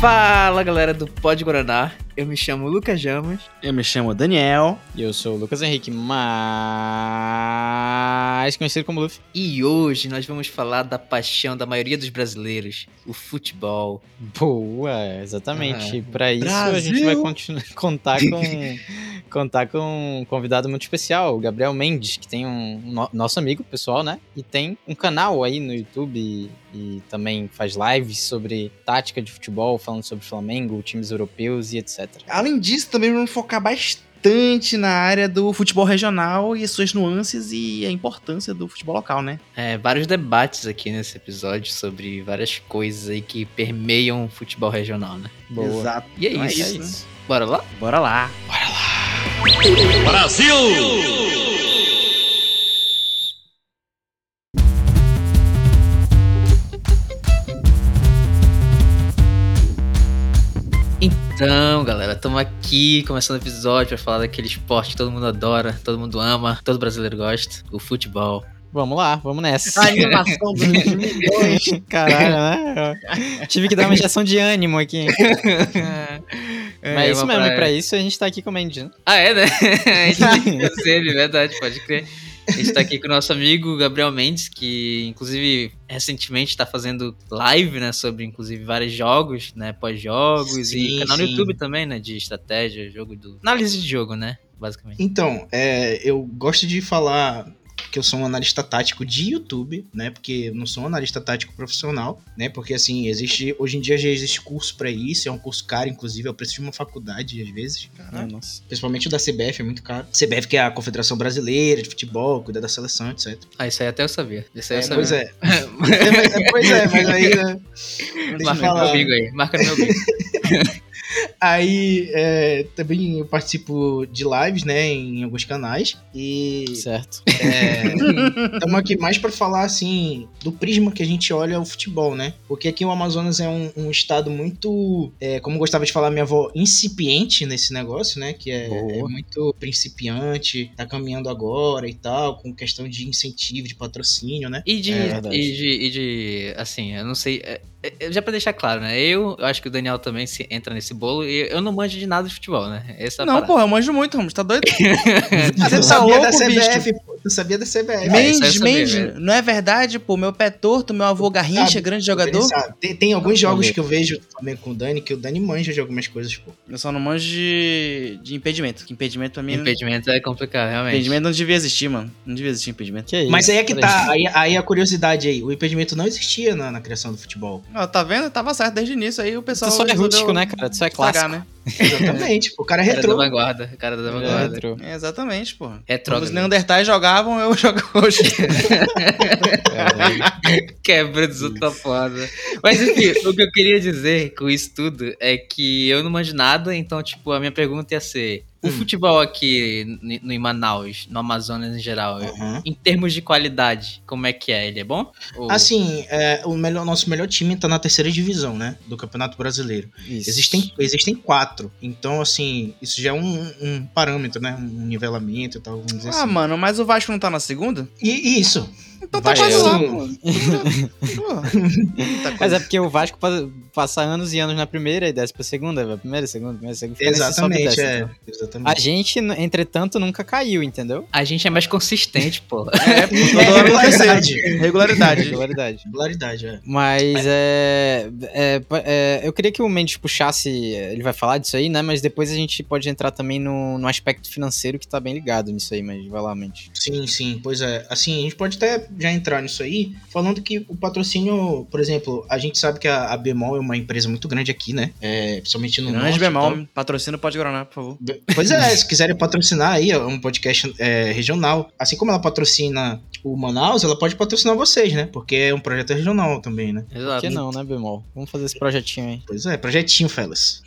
Fala galera do Pod Guaraná, eu me chamo Lucas Jamas. Eu me chamo Daniel. E eu sou o Lucas Henrique, mais conhecido como Luffy. E hoje nós vamos falar da paixão da maioria dos brasileiros, o futebol. Boa, exatamente. Ah, e pra isso a Brasil! gente vai continuar, contar com contar com um convidado muito especial, o Gabriel Mendes, que tem um no- nosso amigo pessoal, né? E tem um canal aí no YouTube e, e também faz lives sobre tática de futebol, falando sobre Flamengo, times europeus e etc. Além disso, também vamos focar bastante na área do futebol regional e suas nuances e a importância do futebol local, né? É, vários debates aqui nesse episódio sobre várias coisas aí que permeiam o futebol regional, né? Boa. Exato. E é Então isso. É né? isso. Bora lá? Bora lá. Então, galera, estamos aqui começando o episódio pra falar daquele esporte que todo mundo adora, todo mundo ama, todo brasileiro gosta, o futebol. Vamos lá, vamos nessa. A animação dos milhões. Caralho, né? Eu tive que dar uma injeção de ânimo aqui. É, Mas é isso mesmo, e praia. pra isso a gente tá aqui com o né? Ah, é, né? A gente ele, verdade, pode crer. A gente tá aqui com o nosso amigo Gabriel Mendes, que inclusive recentemente tá fazendo live, né, sobre inclusive vários jogos, né, pós-jogos e Sim, canal no sim. YouTube também, né, de estratégia, jogo do... Análise de jogo, né, basicamente. Então, é, eu gosto de falar que eu sou um analista tático de YouTube, né? Porque eu não sou um analista tático profissional, né? Porque assim, existe. Hoje em dia já existe curso pra isso, é um curso caro, inclusive, é o preço de uma faculdade, às vezes. Ah, nossa. Principalmente o da CBF é muito caro. CBF, que é a Confederação Brasileira de Futebol, cuida da seleção, etc. Ah, isso aí até eu sabia. Isso aí eu É, sabia. pois é. É, mas- é, pois é, mas aí. Né, deixa eu Marca no falar. meu bigo aí, marca no meu bigo. Aí é, também eu participo de lives, né, em alguns canais. E Certo. estamos aqui mais para falar, assim, do prisma que a gente olha o futebol, né? Porque aqui o Amazonas é um, um estado muito, é, como gostava de falar minha avó, incipiente nesse negócio, né? Que é, é muito principiante, tá caminhando agora e tal, com questão de incentivo, de patrocínio, né? E de, É e de, e de, assim, eu não sei, é, é, já pra deixar claro, né, eu, eu acho que o Daniel também se entra nesse bolo e eu não manjo de nada de futebol, né, essa é a Não, parada. porra, eu manjo muito, Ramos. Tá doido? Ah, Você tu tá sabia louco, da bicho? CBF, pô. Tu sabia da CBF. É, Mendes, Mendes, não é verdade, pô? Meu pé torto, meu avô Garrincha, Sabe, grande jogador. Tem, tem alguns jogos ver. que eu vejo também com o Dani, que o Dani manja de algumas coisas, pô. Eu só não manjo de, de impedimento. que Impedimento pra mim. Impedimento é complicado, realmente. Impedimento não devia existir, mano. Não devia existir impedimento. Que isso? Mas aí é que tá, aí, aí a curiosidade aí, o impedimento não existia na, na criação do futebol. Ó, tá vendo? Tava certo desde o início. Aí o Tu pessoal. só é rústico, né, cara? Tu só é clássico. né? Exatamente, pô, o cara é Cara da retrô. vanguarda, cara da É, vanguarda. retro. É, exatamente, pô. Quando Retrógrado. os Neandertais jogavam, eu jogo hoje. Quebra dos outra foda. Mas enfim, o que eu queria dizer com isso tudo é que eu não manjo nada, então, tipo, a minha pergunta ia ser: o Hum. futebol aqui no em Manaus, no Amazonas em geral, Uhum. em termos de qualidade, como é que é? Ele é bom? Ou- Assim, é, o melhor, nosso melhor time tá na terceira divisão, né? Do Campeonato Brasileiro. Isso. Existem, existem quatro. Então, assim, isso já é um, um parâmetro, né? Um nivelamento e tal, vamos dizer ah, assim. mano, mas o Vasco não tá na segunda? E isso. Então tá quase lá, pô. Mas é porque o Vasco pa- passa anos e anos na primeira e desce pra segunda, vai primeira, segunda, primeira, segunda. Exatamente, desce, é. então. Exatamente. A gente, entretanto, nunca caiu, entendeu? A gente é mais consistente, pô. É, É, vai regularidade. Regularidade. Regularidade. Regularidade, é. Mas é, é, é, Eu queria que o Mendes puxasse. Ele vai falar disso aí, né? Mas depois a gente pode entrar também no, no aspecto financeiro que tá bem ligado nisso aí, mas vai lá, Mendes. Sim, sim, pois é. Assim, a gente pode até já entrar nisso aí, falando que o patrocínio, por exemplo, a gente sabe que a, a Bemol é uma empresa muito grande aqui, né? É, principalmente no Grande norte. bemol, então- patrocina Pode Guaraná, por favor. Pois é, se quiserem patrocinar aí, é um podcast é, regional. Assim como ela patrocina o Manaus, ela pode patrocinar vocês, né? Porque é um projeto regional também, né? Por Exato. que não, né, Bemol? Vamos fazer esse projetinho aí. Pois é, projetinho, fellas.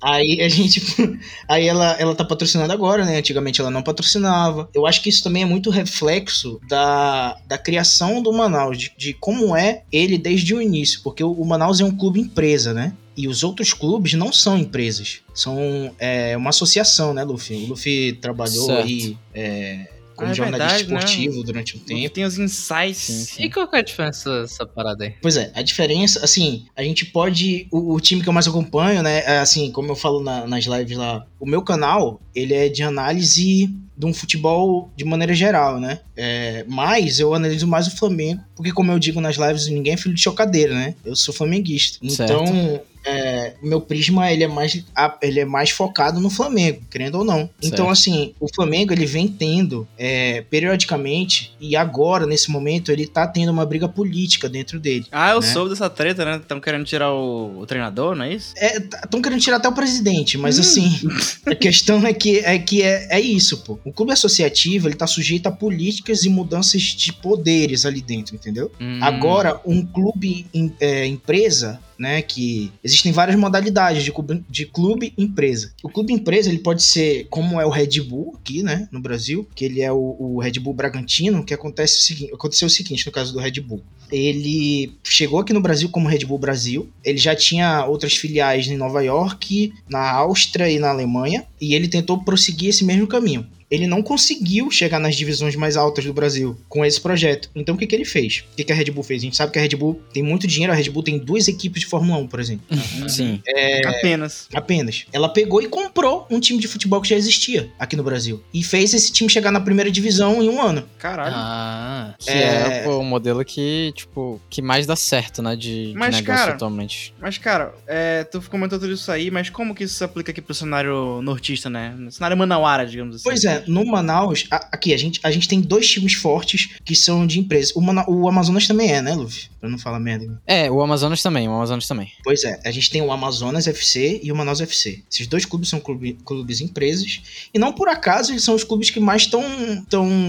Aí a gente. Aí ela, ela tá patrocinando agora, né? Antigamente ela não patrocinava. Eu acho que isso também é muito reflexo da, da criação do Manaus, de, de como é ele desde o início. Porque o, o Manaus é um clube empresa, né? E os outros clubes não são empresas. São é, uma associação, né, Luffy? O Luffy trabalhou Certo. aí. é, como Ah, é jornalista verdade, né? esportivo durante um tempo. Tem os insights. Sim, sim. E qual que é a diferença dessa parada aí? Pois é, a diferença, assim, a gente pode. O, o time que eu mais acompanho, né? é, Assim, como eu falo na- nas lives lá, o meu canal, ele é de análise de um futebol de maneira geral, né? É, mas eu analiso mais o Flamengo, porque, como eu digo nas lives, ninguém é filho de chocadeira, né? Eu sou flamenguista. Certo. Então. É, o meu prisma ele é mais ele é mais focado no Flamengo, querendo ou não. Então Certo. assim, o Flamengo ele vem tendo é, periodicamente e agora nesse momento ele tá tendo uma briga política dentro dele. Ah, eu Né? soube dessa treta, né? Estão querendo tirar o, o treinador, não é isso? Estão querendo tirar até o presidente, mas Hum. assim, a questão é que, é, que é, é isso, pô. O clube associativo, ele tá sujeito a políticas e mudanças de poderes ali dentro, entendeu? Hum, Agora, um clube em- é, empresa, né, que existem várias modalidades de clube, de clube empresa. O clube empresa, ele pode ser como é o Red Bull aqui, né, no Brasil, que ele é o, o Red Bull Bragantino, que acontece o seguinte, aconteceu o seguinte no caso do Red Bull. Ele chegou aqui no Brasil como Red Bull Brasil. Ele já tinha outras filiais em Nova York, na Áustria e na Alemanha, e ele tentou prosseguir esse mesmo caminho ele não conseguiu chegar nas divisões mais altas do Brasil com esse projeto. Então o que, que ele fez? O que, que a Red Bull fez? A gente sabe que a Red Bull tem muito dinheiro, a Red Bull tem duas equipes de Fórmula 1, por exemplo. Sim. Apenas. Apenas. Ela pegou e comprou um time de futebol que já existia aqui no Brasil. E fez esse time chegar na primeira divisão em um ano. Caralho. Ah, Que É. é, pô, o modelo que, tipo, que mais dá certo, né, de, de Mas, negócio cara, atualmente. Mas, cara, é, tu comentou tudo isso aí, mas como que isso se aplica aqui pro cenário nortista, né? No cenário manauara, digamos assim. Pois é, no Manaus, a- aqui, a gente, a gente tem dois times fortes que são de empresas. O, Mana- o Amazonas também é, né, Luffy? Pra não falar merda. É, o Amazonas também, o Amazonas também. Pois é, a gente tem o Amazonas FC e o Manaus FC. Esses dois clubes são clube- clubes empresas. E não por acaso eles são os clubes que mais estão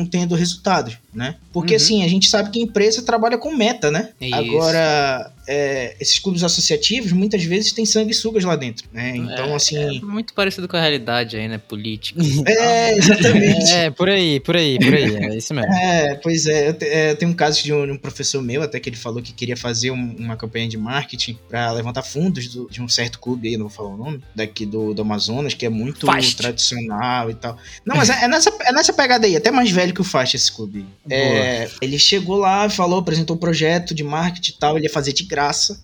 tendo resultados, né? Porque Uhum. assim, a gente sabe que empresa trabalha com meta, né? Isso. Agora, é, esses clubes associativos muitas vezes têm sanguessugas lá dentro, né? Então, é assim. muito parecido com a realidade aí, né? Política. É, exatamente. É, por aí, por aí, por aí. É isso mesmo. É, pois é, eu, te- é, eu tenho um caso de um, um professor meu, até que ele falou que queria fazer um- uma campanha de marketing pra levantar fundos do- de um certo clube aí, não vou falar o nome, daqui do, do Amazonas, que é muito Fast. tradicional e tal. Não, mas é, é nessa, é nessa pegada aí, até mais velho que o Fast esse clube. É, ele chegou lá, falou, apresentou um projeto de marketing e tal, ele ia fazer de graça,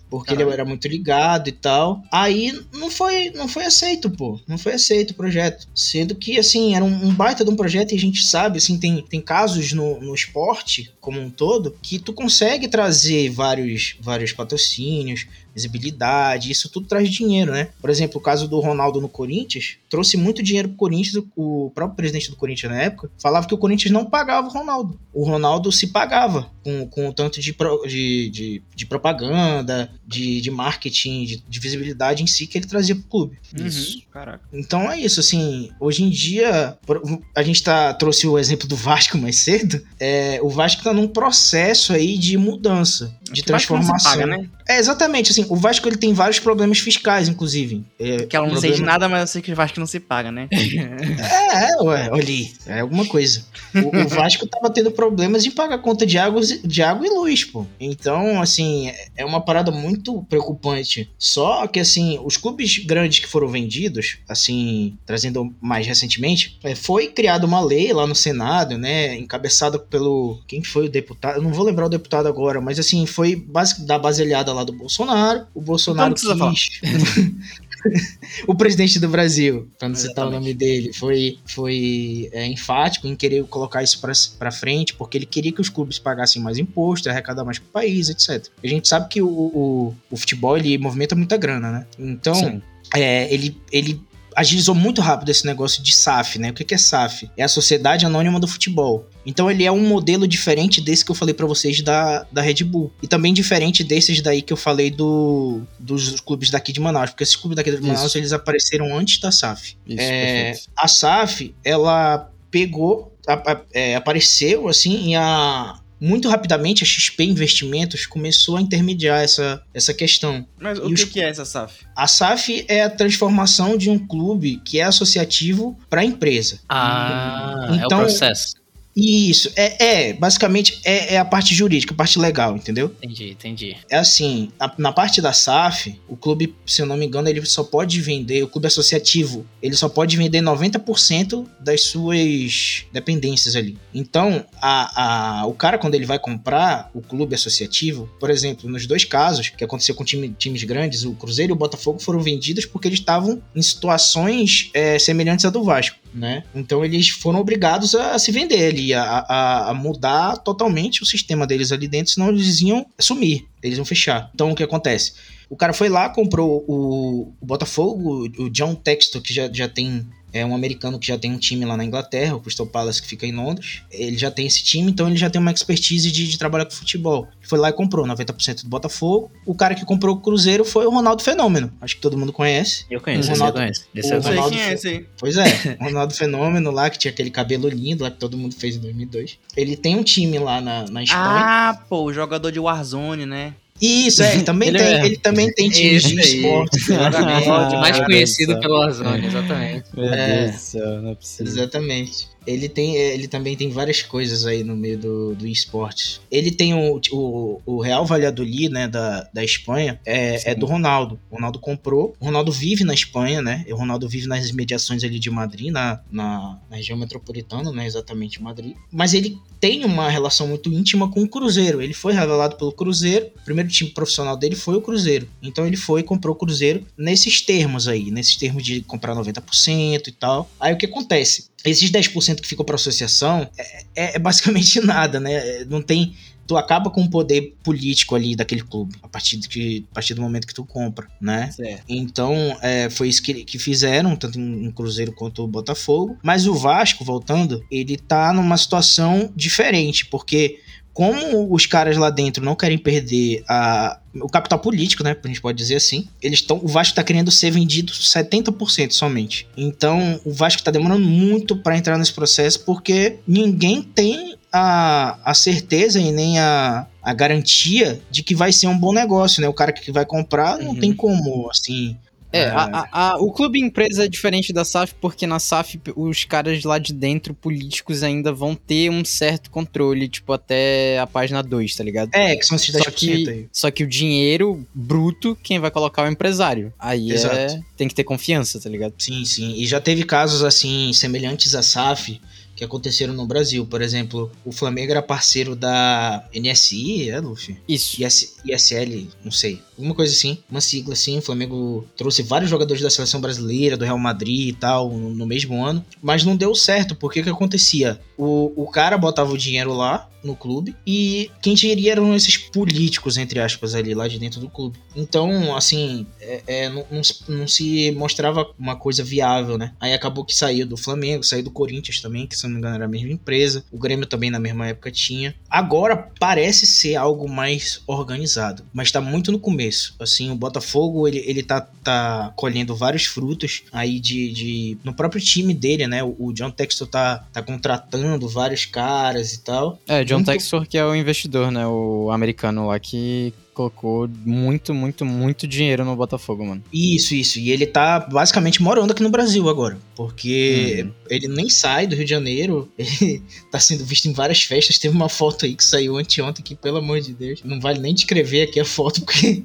porque ele Caralho. era muito ligado e tal. Aí não foi, não foi aceito, pô. Não foi aceito o projeto. Sendo que, assim, era um, um baita de um projeto e a gente sabe, assim, tem, tem casos no, no esporte como um todo que tu consegue trazer vários, vários patrocínios, visibilidade, isso tudo traz dinheiro, né? Por exemplo, o caso do Ronaldo no Corinthians trouxe muito dinheiro pro Corinthians. O próprio presidente do Corinthians na época falava que o Corinthians não pagava o Ronaldo. O Ronaldo se pagava com, com o tanto de, pro- de, de, de propaganda, de, de marketing, de, de visibilidade em si que ele trazia pro clube. Uhum. Isso. Caraca. Então é isso, assim, hoje em dia, a gente tá, trouxe o exemplo do Vasco mais cedo, é, o Vasco tá num processo aí de mudança, de não se transformação. paga, né? É, exatamente, assim, o Vasco ele tem vários problemas fiscais, inclusive. É, Que ela não sei de problema- nada, mas eu sei que o Vasco não se paga, né? É, é, ué, olha é alguma coisa. O, o Vasco tava tendo problemas de pagar conta de água, de água e luz, pô. Então, assim, é- uma parada muito preocupante. Só que, assim, os clubes grandes que foram vendidos, assim, trazendo mais recentemente, é, foi criada uma lei lá no Senado, né, encabeçada pelo... Quem foi o deputado? Eu não vou lembrar o deputado agora, mas, assim, foi base, da baseada lá do Bolsonaro. O Bolsonaro Então quis... o presidente do Brasil, pra não citar o Exatamente. nome dele, foi, foi é, enfático em querer colocar isso pra, pra frente, porque ele queria que os clubes pagassem mais imposto, arrecadar mais pro país, etc. A gente sabe que o, o, o futebol, ele movimenta muita grana, né? Então, é, ele, ele agilizou muito rápido esse negócio de SAF, né? O que é SAF? É a Sociedade Anônima do Futebol. Então ele é um modelo diferente desse que eu falei pra vocês da, da Red Bull. E também diferente desses daí que eu falei do, dos clubes daqui de Manaus. Porque esses clubes daqui de Manaus, Isso. eles apareceram antes da SAF. Isso, É, perfeito. a SAF, ela pegou, a- a- é, apareceu assim, e a, muito rapidamente a XP Investimentos começou a intermediar essa, essa questão. Mas E o os- que, que é essa SAF? A SAF é a transformação de um clube que é associativo para a empresa. Ah, é o Então- processo. Isso, é, é basicamente é, é, a parte jurídica, a parte legal, entendeu? Entendi, entendi. É assim, na, na, parte da SAF, o clube, se eu não me engano, ele só pode vender, o clube associativo, ele só pode vender 90% das suas dependências ali. Então, a, a, o cara, quando ele vai comprar o clube associativo, por exemplo, nos dois casos que aconteceu com time, times grandes, o Cruzeiro e o Botafogo foram vendidos porque eles estavam em situações é, semelhantes à do Vasco né? Então eles foram obrigados a, se vender ali, a, a, mudar totalmente o sistema deles ali dentro, senão eles iam sumir, eles iam fechar. Então o que acontece? O cara foi lá, comprou o, o Botafogo, o John Textor, que já, já tem é um americano que já tem um time lá na Inglaterra, o Crystal Palace, que fica em Londres. Ele já tem esse time, então ele já tem uma expertise de, de trabalhar com futebol. Ele foi lá e comprou 90% do Botafogo. O cara que comprou o Cruzeiro foi o Ronaldo Fenômeno. Acho que todo mundo conhece. Eu conheço, o Ronaldo, eu conheço. Esse o Ronaldo, quem é esse aí. Pois é, o Ronaldo Fenômeno lá, que tinha aquele cabelo lindo lá que todo mundo fez em 2002. Ele tem um time lá na, na Espanha. Ah, pô, o jogador de Warzone, né? Isso, é, ele também ele tem, é. ele também tem times de esporte. Exatamente. mais conhecido pelo Warzone, exatamente. Meu é, Deus do céu, não é possível. Exatamente ele tem ele também tem várias coisas aí no meio do, do esporte. Ele tem o, o, o Real Valladolid, né, da, da Espanha, é, é do Ronaldo. O Ronaldo comprou. O Ronaldo vive na Espanha, né? O Ronaldo vive nas mediações ali de Madrid, na, na, na região metropolitana, né? Exatamente Madrid. Mas ele tem uma relação muito íntima com o Cruzeiro. Ele foi revelado pelo Cruzeiro. O primeiro time profissional dele foi o Cruzeiro. Então ele foi e comprou o Cruzeiro nesses termos aí, nesses termos de comprar 90% e tal. Aí o que acontece? Esses 10% que ficam para associação é, é, é, basicamente nada, né? Não tem. Tu acaba com o poder político ali daquele clube a partir, de que, a partir do momento que tu compra, né? Certo. Então, é, foi isso que, que fizeram, tanto em, em Cruzeiro quanto o Botafogo. Mas o Vasco, voltando, ele tá numa situação diferente, porque como os caras lá dentro não querem perder a, o capital político, né? A gente pode dizer assim. Eles estão. O Vasco está querendo ser vendido 70% somente. Então, o Vasco está demorando muito para entrar nesse processo porque ninguém tem a, a certeza e nem a, a garantia de que vai ser um bom negócio, né? O cara que vai comprar não uhum. tem como, assim, é, é, a, a, o clube empresa é diferente da SAF porque na SAF os caras lá de dentro, políticos, ainda vão ter um certo controle, tipo, até a página 2, tá ligado? É, que são esses 10% só que, aí. Só que o dinheiro bruto, quem vai colocar é o empresário. Aí é, Exato. é, tem que ter confiança, tá ligado? Sim, sim. E já teve casos, assim, semelhantes à SAF, que aconteceram no Brasil. Por exemplo, o Flamengo era parceiro da NSI, é, Luffy? Isso. IS, ISL, não sei. Alguma coisa assim, uma sigla assim. O Flamengo trouxe vários jogadores da seleção brasileira, do Real Madrid e tal, no, no mesmo ano. Mas não deu certo, porque o que acontecia? O, o cara botava o dinheiro lá, no clube e quem geria eram esses políticos, entre aspas, ali lá de dentro do clube. Então, assim, é, é, não, não, não, se mostrava uma coisa viável, né? Aí acabou que saiu do Flamengo, saiu do Corinthians também, que se não me engano era a mesma empresa. O Grêmio também na mesma época tinha. Agora parece ser algo mais organizado, mas tá muito no começo. Assim, o Botafogo, ele, ele tá, tá colhendo vários frutos aí de, de no próprio time dele, né? O, o John Textor tá, tá contratando vários caras e tal. É, John John Textor, que é o investidor, né? O americano lá que colocou muito, muito, muito dinheiro no Botafogo, mano. Isso, isso. E ele tá basicamente morando aqui no Brasil agora. Porque hum. ele nem sai do Rio de Janeiro. Ele tá sendo visto em várias festas. Teve uma foto aí que saiu anteontem que, pelo amor de Deus, não vale nem descrever aqui a foto, porque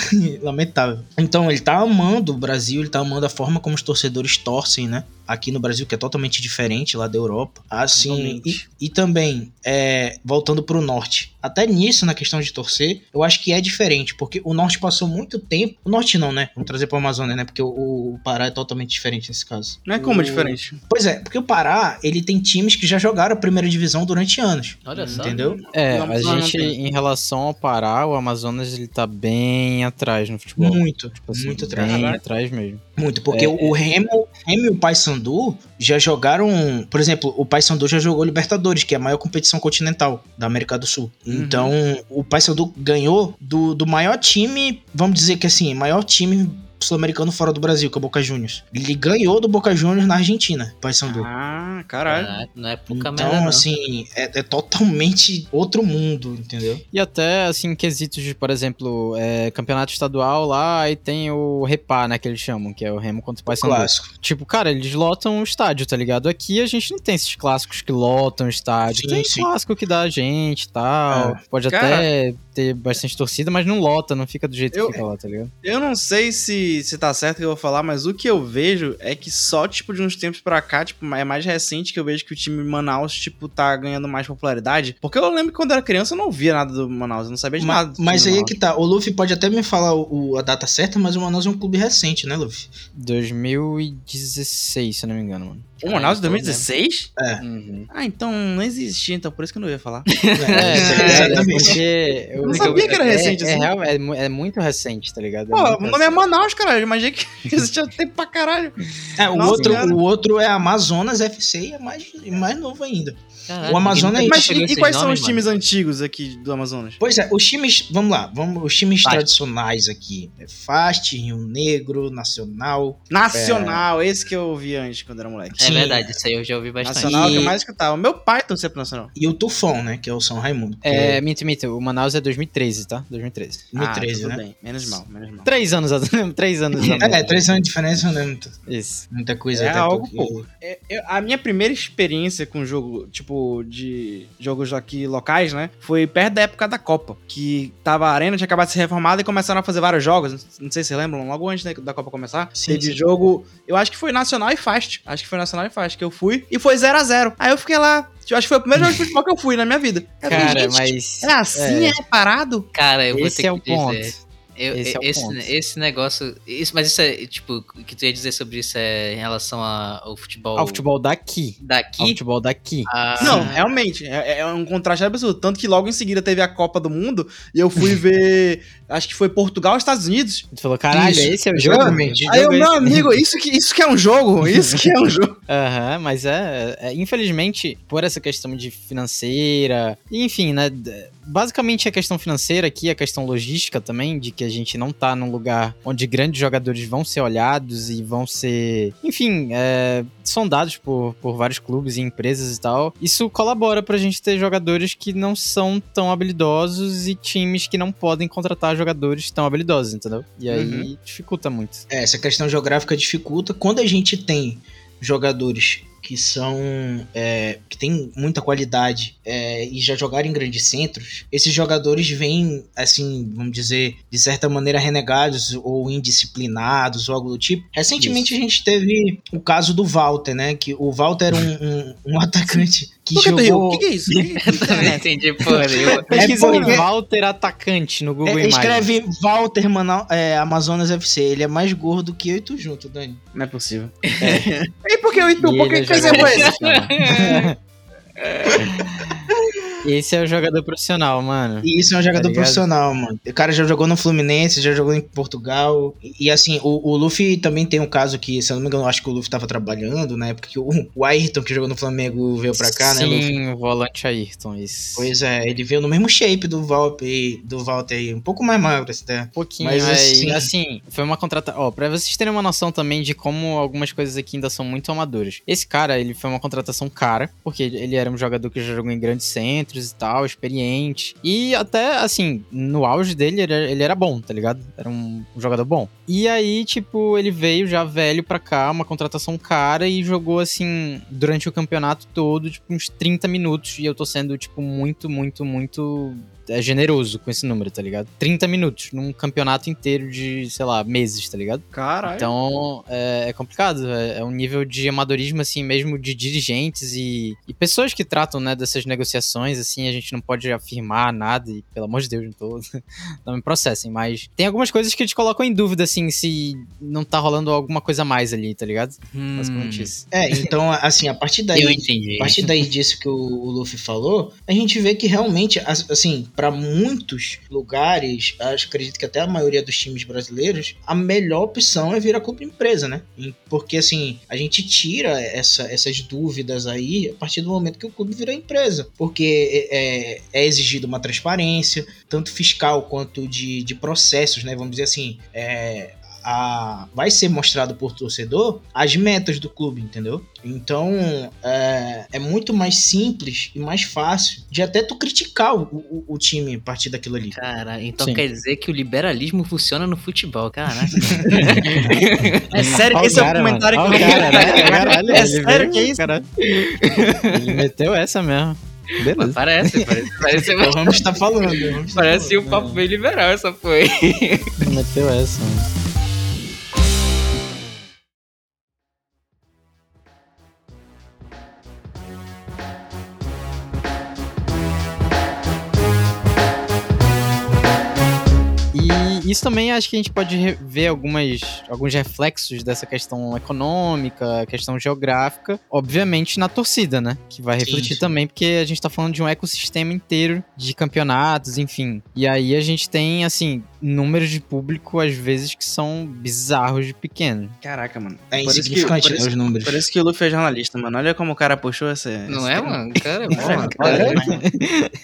Lamentável. Então, ele tá amando o Brasil, ele tá amando a forma como os torcedores torcem, né? Aqui no Brasil, que é totalmente diferente lá da Europa. Assim, e, e, também, é, voltando pro norte. Até nisso, na questão de torcer, eu acho que é diferente, porque o norte passou muito tempo. O norte não, né? Vamos trazer pro Amazônia, né? Porque o, o Pará é totalmente diferente nesse caso. Não é como o... diferente? Pois é, porque o Pará, ele tem times que já jogaram a primeira divisão durante anos. Olha só. Entendeu? É, a gente, em relação ao Pará, o Amazonas, ele tá bem atrás no futebol. Muito, tipo assim, muito atrás. Bem atrás mesmo. Muito, porque é, o Remo, Remo e o Paysandu já jogaram, por exemplo, o Paysandu já jogou Libertadores, que é a maior competição continental da América do Sul. Uhum. Então, o Paysandu ganhou do, do maior time, vamos dizer que assim, maior time sul-americano fora do Brasil, que é o Boca Juniors. Ele ganhou do Boca Juniors na Argentina, Paysandu. Ah, caralho. Ah, não é pouca merda, Então, assim, é, é totalmente outro mundo, entendeu? E até, assim, quesitos de, por exemplo, é, campeonato estadual lá, aí tem o Repá, né, que eles chamam, que é o Remo contra o Paysandu. Clássico. Tipo, cara, eles lotam o estádio, tá ligado? Aqui a gente não tem esses clássicos que lotam o estádio. Sim, tem sim. clássico que dá a gente e tal. Pode Cara. até ter bastante torcida, mas não lota, não fica do jeito Eu- que fica lá, tá ligado? Eu não sei se, se tá certo que eu vou falar, mas o que eu vejo é que só, tipo, de uns tempos pra cá, tipo, é mais recente que eu vejo que o time Manaus, tipo, tá ganhando mais popularidade. Porque eu lembro que quando eu era criança eu não via nada do Manaus, eu não sabia de Ma- nada. Mas aí é que tá. O Luffy pode até me falar o, a data certa, mas o Manaus é um clube recente, né, Luffy? 2016, se eu não me engano, mano. O Manaus de Ah, então, 2016? Uhum. Ah, então não existia, então por isso que eu não ia falar. É, tá? É exatamente. porque eu não sabia que era é- recente é, assim. real- é é muito recente, tá ligado? É Pô, o nome é Manaus, caralho. Eu imaginei que existia tempo pra caralho. É, o, Nossa, outro, cara. o outro é Amazonas FC e é mais, e mais novo ainda. Caralho, o Amazonas é Mas e, e quais são nomes, os mano. times antigos aqui do Amazonas? Pois é, os times, vamos lá, vamos, os times Fast. tradicionais aqui. É Fast, Rio Negro, Nacional. Nacional, esse que eu ouvi antes quando era moleque. É Sim. verdade, isso aí eu já ouvi bastante. Nacional é o que eu E- mais escutava. Meu pai torcia pro Nacional. E o Tufão, né? Que é o São Raimundo. que É, minto, minto. O Manaus é 2013, tá? 2013. 2013, ah, tudo né? bem. Menos mal, menos mal. Três anos, três anos. a É, é, três anos de diferença, não é muita, Isso. muita coisa. É até algo pouco. É, eu- a minha primeira experiência com jogo, tipo, de jogos aqui locais, né? Foi perto da época da Copa. Que tava a Arena, tinha acabado de ser reformada e começaram a fazer vários jogos. Não sei se vocês lembram, logo antes né, da Copa começar. Sim, teve sim. jogo. Eu acho que foi Nacional e Fast. Acho que foi Nacional e Fast que eu fui. E foi 0 a 0 Aí eu fiquei lá. Eu acho que foi o primeiro jogo de futebol que eu fui na minha vida. Eu falei, Cara, gente, mas. É assim, é, parado? Cara, eu vou Esse ter é o que dizer. ponto. Eu, Esse é o esse, ponto. esse negócio. Isso, mas isso é, tipo, o que tu ia dizer sobre isso é em relação a- ao futebol, Ao futebol daqui. Ao daqui? futebol daqui. Ah, Não, realmente. É, é um contraste absurdo. Tanto que logo em seguida teve a Copa do Mundo e eu fui ver. acho que foi Portugal e Estados Unidos. Tu falou, caralho, Isso, esse é o jogo. Que Aí eu, jogo é meu amigo, isso que, isso que é um jogo. Isso que é um jogo. Aham, mas é, é, Infelizmente, por essa questão de financeira. Enfim, né? Basicamente a questão financeira aqui, a questão logística também, de que a gente não tá num lugar onde grandes jogadores vão ser olhados e vão ser, enfim, é, sondados por, por vários clubes e empresas e tal. Isso colabora pra gente ter jogadores que não são tão habilidosos e times que não podem contratar jogadores tão habilidosos, entendeu? E aí Uhum. dificulta muito. É, essa questão geográfica dificulta. Quando a gente tem jogadores que são é, que tem muita qualidade é, e já jogaram em grandes centros, esses jogadores vêm assim, vamos dizer, de certa maneira renegados ou indisciplinados ou algo do tipo. Recentemente a gente teve o caso do Walter, né? Que o Walter era um, um, um atacante que Por que jogou. O que, é isso? Eu não entendi porra porque- Walter Atacante no Google É, Imagens. escreve Walter Manau, é, Amazonas FC. Ele é mais gordo que eu e tu junto, Dani. Não é possível. E por que o Itu? E Por que ele que é exemplo é esse? é o jogador profissional, mano. E isso é um jogador ligado? profissional, mano. O cara já jogou no Fluminense, já jogou em Portugal. E, e, assim, o, o Luffy também tem um caso que, se eu não me engano, acho que o Luffy tava trabalhando na época que o, o Ayrton, que jogou no Flamengo, veio pra cá, né, Luffy? Sim, o volante Ayrton, isso. Pois é, ele veio no mesmo shape do Walter, do Walter aí, um pouco mais magro até. Um pouquinho, Mas, mas assim- assim, foi uma contratação. Ó, pra vocês terem uma noção também de como algumas coisas aqui ainda são muito amadoras. Esse cara, ele foi uma contratação cara, porque ele era um jogador que já jogou em grandes centros e tal, experiente. E até, assim, no auge dele, ele era, ele era bom, tá ligado? Era um jogador bom. E aí, tipo, ele veio já velho pra cá, uma contratação cara, e jogou, assim, durante o campeonato todo, tipo, uns 30 minutos. E eu tô sendo, tipo, muito, muito, muito é generoso com esse número, tá ligado? 30 minutos num campeonato inteiro de, sei lá, meses, tá ligado? Caralho. Então é, é complicado. É, é um nível de amadorismo, assim, mesmo de dirigentes e, e pessoas que tratam, né, dessas negociações, assim, a gente não pode afirmar nada e, pelo amor de Deus, não tô. não me processem, mas tem algumas coisas que eles colocam em dúvida, assim, se não tá rolando alguma coisa a mais ali, tá ligado? Hum, Basicamente isso. É, então, assim, a partir daí. eu entendi. A partir daí disso que o, o Luffy falou, a gente vê que realmente, as- assim, para muitos lugares, acho, acredito que até a maioria dos times brasileiros, a melhor opção é virar clube empresa, né? Porque, assim, a gente tira essa- essas dúvidas aí a partir do momento que o clube vira empresa. Porque é, é exigido uma transparência, tanto fiscal quanto de, de processos, né? Vamos dizer assim, é, a, vai ser mostrado por torcedor as metas do clube, entendeu? Então é, é muito mais simples e mais fácil de até tu criticar o, o, o time a partir daquilo ali. Cara, então Sim. quer dizer que o liberalismo funciona no futebol, caraca. É sério que esse é o cara, comentário mano. que eu cara, né? Caralho, É sério que é isso? caralho. Ele meteu essa mesmo. Beleza. parece, parece, parece, O Ramos tá falando. o Ramos tá parece um papo bem liberal essa foi. Meteu essa, mano. Isso também acho que a gente pode ver algumas, alguns reflexos dessa questão econômica, questão geográfica, obviamente na torcida, né? Que vai refletir sim. também, porque a gente tá falando de um ecossistema inteiro de campeonatos, enfim. E aí a gente tem, assim, números de público, às vezes, que são bizarros de pequeno. Caraca, mano. É que- insignificante né, isso- os números. Por isso que o Luffy é jornalista, mano. Olha como o cara puxou essa. Não esse é, tema. mano? Cara, é bom, mano. Olha,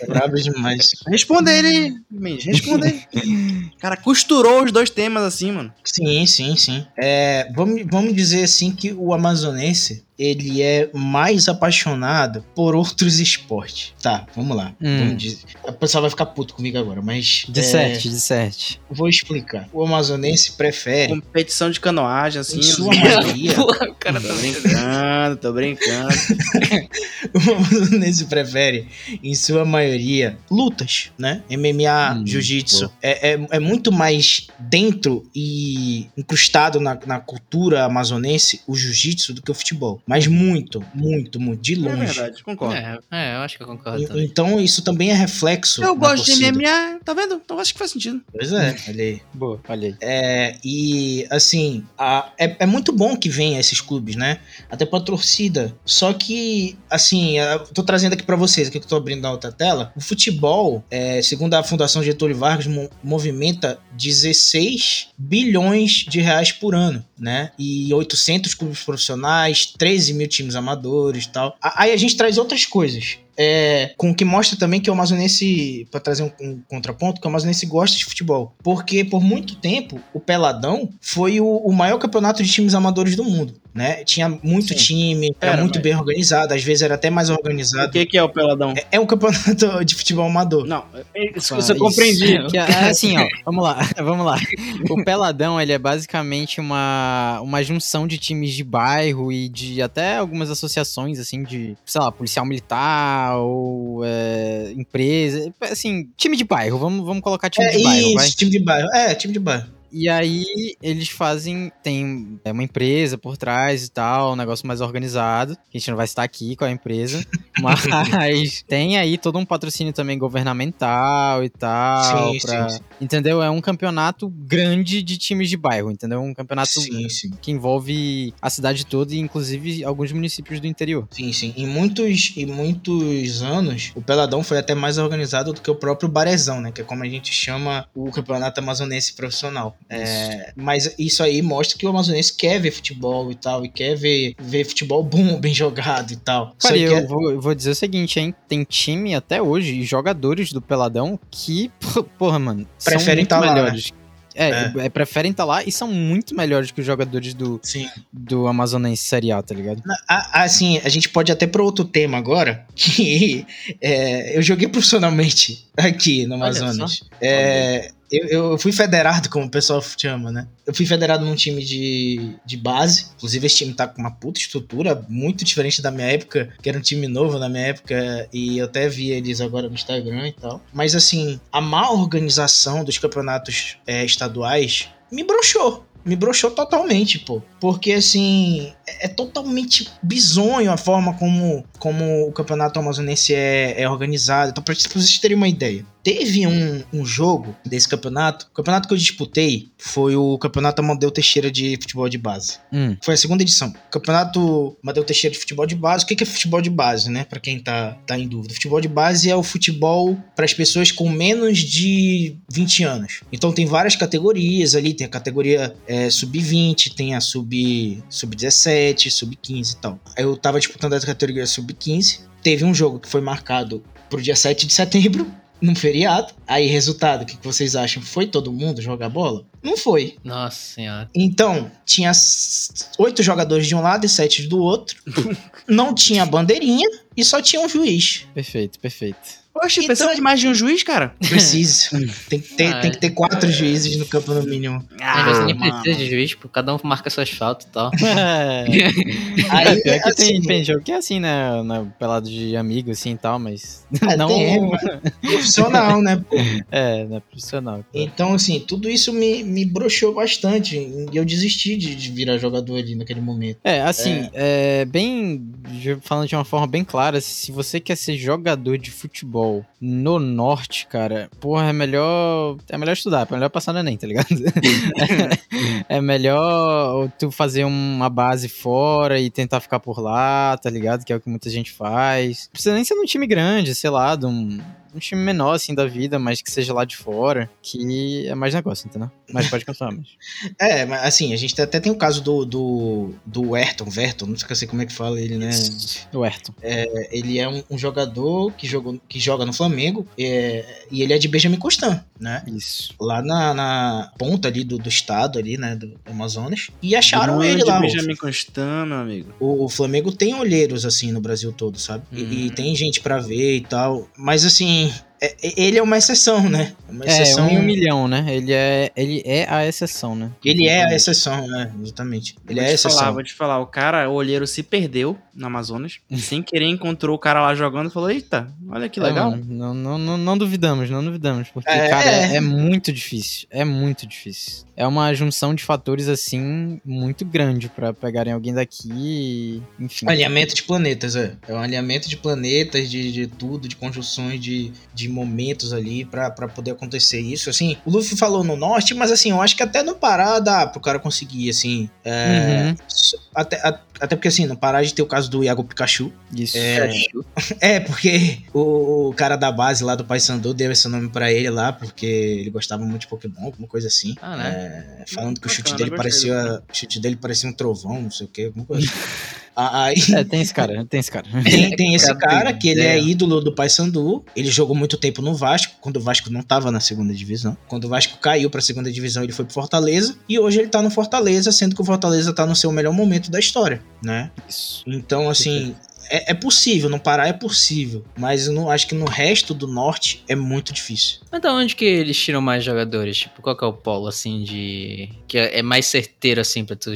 é brabo demais. Responda ele, Mendes, responda ele. cara costurou os dois temas assim, mano. Sim, sim, sim. É, vamos, vamos dizer assim que o amazonense ele é mais apaixonado por outros esportes. Tá, vamos lá. Hum. Vamos. O pessoal vai ficar puto comigo agora, mas De é, sete, de sete. vou explicar. O amazonense prefere, Competição de canoagem, assim. em sua maioria, Porra, o cara tá Tô brincando. brincando, tô brincando. o amazonense prefere, em sua maioria, lutas, né? MMA, Hum, jiu-jitsu. É, é, é muito mais dentro e incrustado na, na cultura amazonense o jiu-jitsu do que o futebol. Mas muito, muito, muito, de É longe. verdade, concordo. É, é, eu acho que eu concordo E-. Então isso também é reflexo. Eu gosto de torcida. MMA, tá vendo? Então acho que faz sentido. Pois é, olha aí. Boa, olha aí. É, e assim, a- é, é muito bom que venha esses clubes, né? Até pra torcida. Só que, assim, eu tô trazendo aqui pra vocês, aqui que eu tô abrindo na outra tela. O futebol, é, segundo a Fundação Getúlio Vargas, mo- movimenta 16 bilhões de reais por ano, né? E 800 clubes profissionais, 13 mil times amadores e tal. Aí a gente traz outras coisas. É, com o que mostra também que o amazonense, pra trazer um, um contraponto, que o amazonense gosta de futebol. Porque por muito tempo, o Peladão foi o, o maior campeonato de times amadores do mundo. Né? Tinha muito Sim. time, era, Era, muito mas- bem organizado, às vezes era até mais O organizado. que, que é o peladão? É, é um campeonato de futebol amador. Não, isso Ah, você isso. compreendi. Que é assim, ó, vamos lá, vamos lá. O Peladão, ele é basicamente uma, uma junção de times de bairro e de até algumas associações, assim, de, sei lá, policial militar ou é, empresa, assim, time de bairro, vamos, vamos colocar time É de bairro, isso, vai. time de bairro. É, time de bairro. E aí eles fazem, tem é, uma empresa por trás e tal, um negócio mais organizado. A gente não vai citar aqui é a empresa, mas tem aí todo um patrocínio também governamental e tal. Sim, pra- sim, sim. Entendeu? É um campeonato grande de times de bairro, entendeu? Um campeonato que envolve a cidade toda e inclusive alguns municípios do interior. Sim, sim. Em muitos, em muitos anos, o Peladão foi até mais organizado do que o próprio Barezão, né? Que é como a gente chama o campeonato amazonense profissional. É, mas isso aí mostra que o amazonense quer ver futebol e tal, e quer ver, ver futebol bom, bem jogado e tal. Cara, eu, é- vou, eu vou dizer o seguinte, hein? Tem time até hoje e jogadores do Peladão que, porra, mano, Preferem são muito tá lá, né? melhores. É, é, preferem estar lá e são muito melhores que os jogadores do, Sim. do Amazonense Série A, tá ligado? Assim, a gente pode até para outro tema agora, que é, eu joguei profissionalmente aqui no Amazonas. É, eu, eu fui federado, como o pessoal chama, né? Eu fui federado num time de, de base. Inclusive, esse time tá com uma puta estrutura, muito diferente da minha época, que era um time novo na minha época, e eu até vi eles agora no Instagram e tal. Mas, assim, a má organização dos campeonatos é, estaduais me broxou. Me broxou totalmente, pô. Porque, assim, é é totalmente bizonho a forma como, como o campeonato amazonense é, é organizado. Então, pra vocês terem uma ideia. Teve um, um jogo desse campeonato. O campeonato que eu disputei foi o Campeonato Amadeu Teixeira de Futebol de Base. Hum, Foi a segunda edição. Campeonato Amadeu Teixeira de Futebol de Base. O que é futebol de base, né? Pra quem tá, tá em dúvida. Futebol de base é o futebol para as pessoas com menos de 20 anos. Então tem várias categorias ali. Tem a categoria é, sub-20, tem a sub- sub-17, sub-15 e tal. Eu tava disputando a categoria sub-15. Teve um jogo que foi marcado pro dia 7 de setembro. num feriado. Aí, resultado, o que que vocês acham? Foi todo mundo jogar bola? Não foi. Nossa senhora. Então, tinha oito jogadores de um lado e sete do outro. Não tinha bandeirinha e só tinha um juiz. Perfeito, perfeito. Poxa, Então- precisa de mais de um juiz, cara? Precisa. tem, que ter, Ah, tem que ter quatro juízes no campo no mínimo. Às vezes nem mano. precisa de juiz, pô, cada um marca suas faltas e tal. É, Aí, pior que tem, assim, tem jogo que é assim, né? Na pelado de amigo, assim e tal, mas. Ah, não. tem, profissional, né? pô? É, não é profissional. Então, assim, tudo isso me, me broxou bastante. E eu desisti de, de virar jogador ali naquele momento. É, assim, é. bem. Falando de uma forma bem clara, se você quer ser jogador de futebol no norte, cara, porra, é melhor. É melhor estudar, é melhor passar no Enem, tá ligado? é melhor tu fazer uma base fora e tentar ficar por lá, tá ligado? Que é o que muita gente faz. Precisa nem ser num time grande, sei lá, de um. Um time menor, assim, da vida, mas que seja lá de fora, que é mais negócio, entendeu? Mas pode continuar, mas... É, mas assim, a gente até tem o caso do, do, do Ayrton, Verton, não sei como é que fala ele, né? O Ayrton. É, ele é um, um jogador que, jogou, que joga no Flamengo é, e ele é de Benjamin Constant, né? Isso. Lá na, na ponta ali do, do estado ali, né, do Amazonas. E acharam Grande ele lá. Benjamin Constant, meu amigo. O, o Flamengo tem olheiros, assim, no Brasil todo, sabe? E- E, Hum. tem gente pra ver e tal. Mas, assim, é- é- ele é uma exceção, né? Uma É, exceção. um em um milhão, né? Ele é, ele é a exceção, né? Ele é a exceção, né? Exatamente. Ele vou é a te falar, exceção. vou te falar, o cara, o olheiro se perdeu no Amazonas, sem querer encontrou o cara lá jogando e falou, eita, olha que É, legal. mano, não, não, não, não duvidamos, não duvidamos. Porque, É, cara, é. é. é muito difícil. É muito difícil. É uma junção de fatores, assim, muito grande pra pegarem alguém daqui e. Enfim. Alinhamento de planetas, é. É um alinhamento de planetas, de, de tudo, de conjunções de, de momentos ali pra, pra poder acontecer isso. Assim, o Luffy falou no norte, mas assim, eu acho que até no Pará dá pro cara conseguir, assim. É, Uhum, até, a- até porque, assim, no Pará a gente tem o caso do Iago Pikachu. isso. É, é, porque o, o cara da base lá do Paysandu deu esse nome pra ele lá, porque ele gostava muito de Pokémon, alguma coisa assim. Ah, né? É, falando que o chute dele parecia. O chute dele parecia um trovão, não sei o que, alguma coisa assim. Aí É, tem esse cara, tem esse cara. tem, tem esse Cara, que ele é ideia. ídolo do Paysandu. Ele jogou muito tempo no Vasco, quando o Vasco não tava na segunda divisão. Quando o Vasco caiu pra segunda divisão, ele foi pro Fortaleza. E hoje ele tá no Fortaleza, sendo que o Fortaleza tá no seu melhor momento da história, né? Isso. Então, assim, é, é possível, no Pará é possível, mas não acho que no resto do norte é muito difícil. Mas da onde que eles tiram mais jogadores? Tipo, qual que é o polo, assim, de... Que é é mais certeiro, assim, pra tu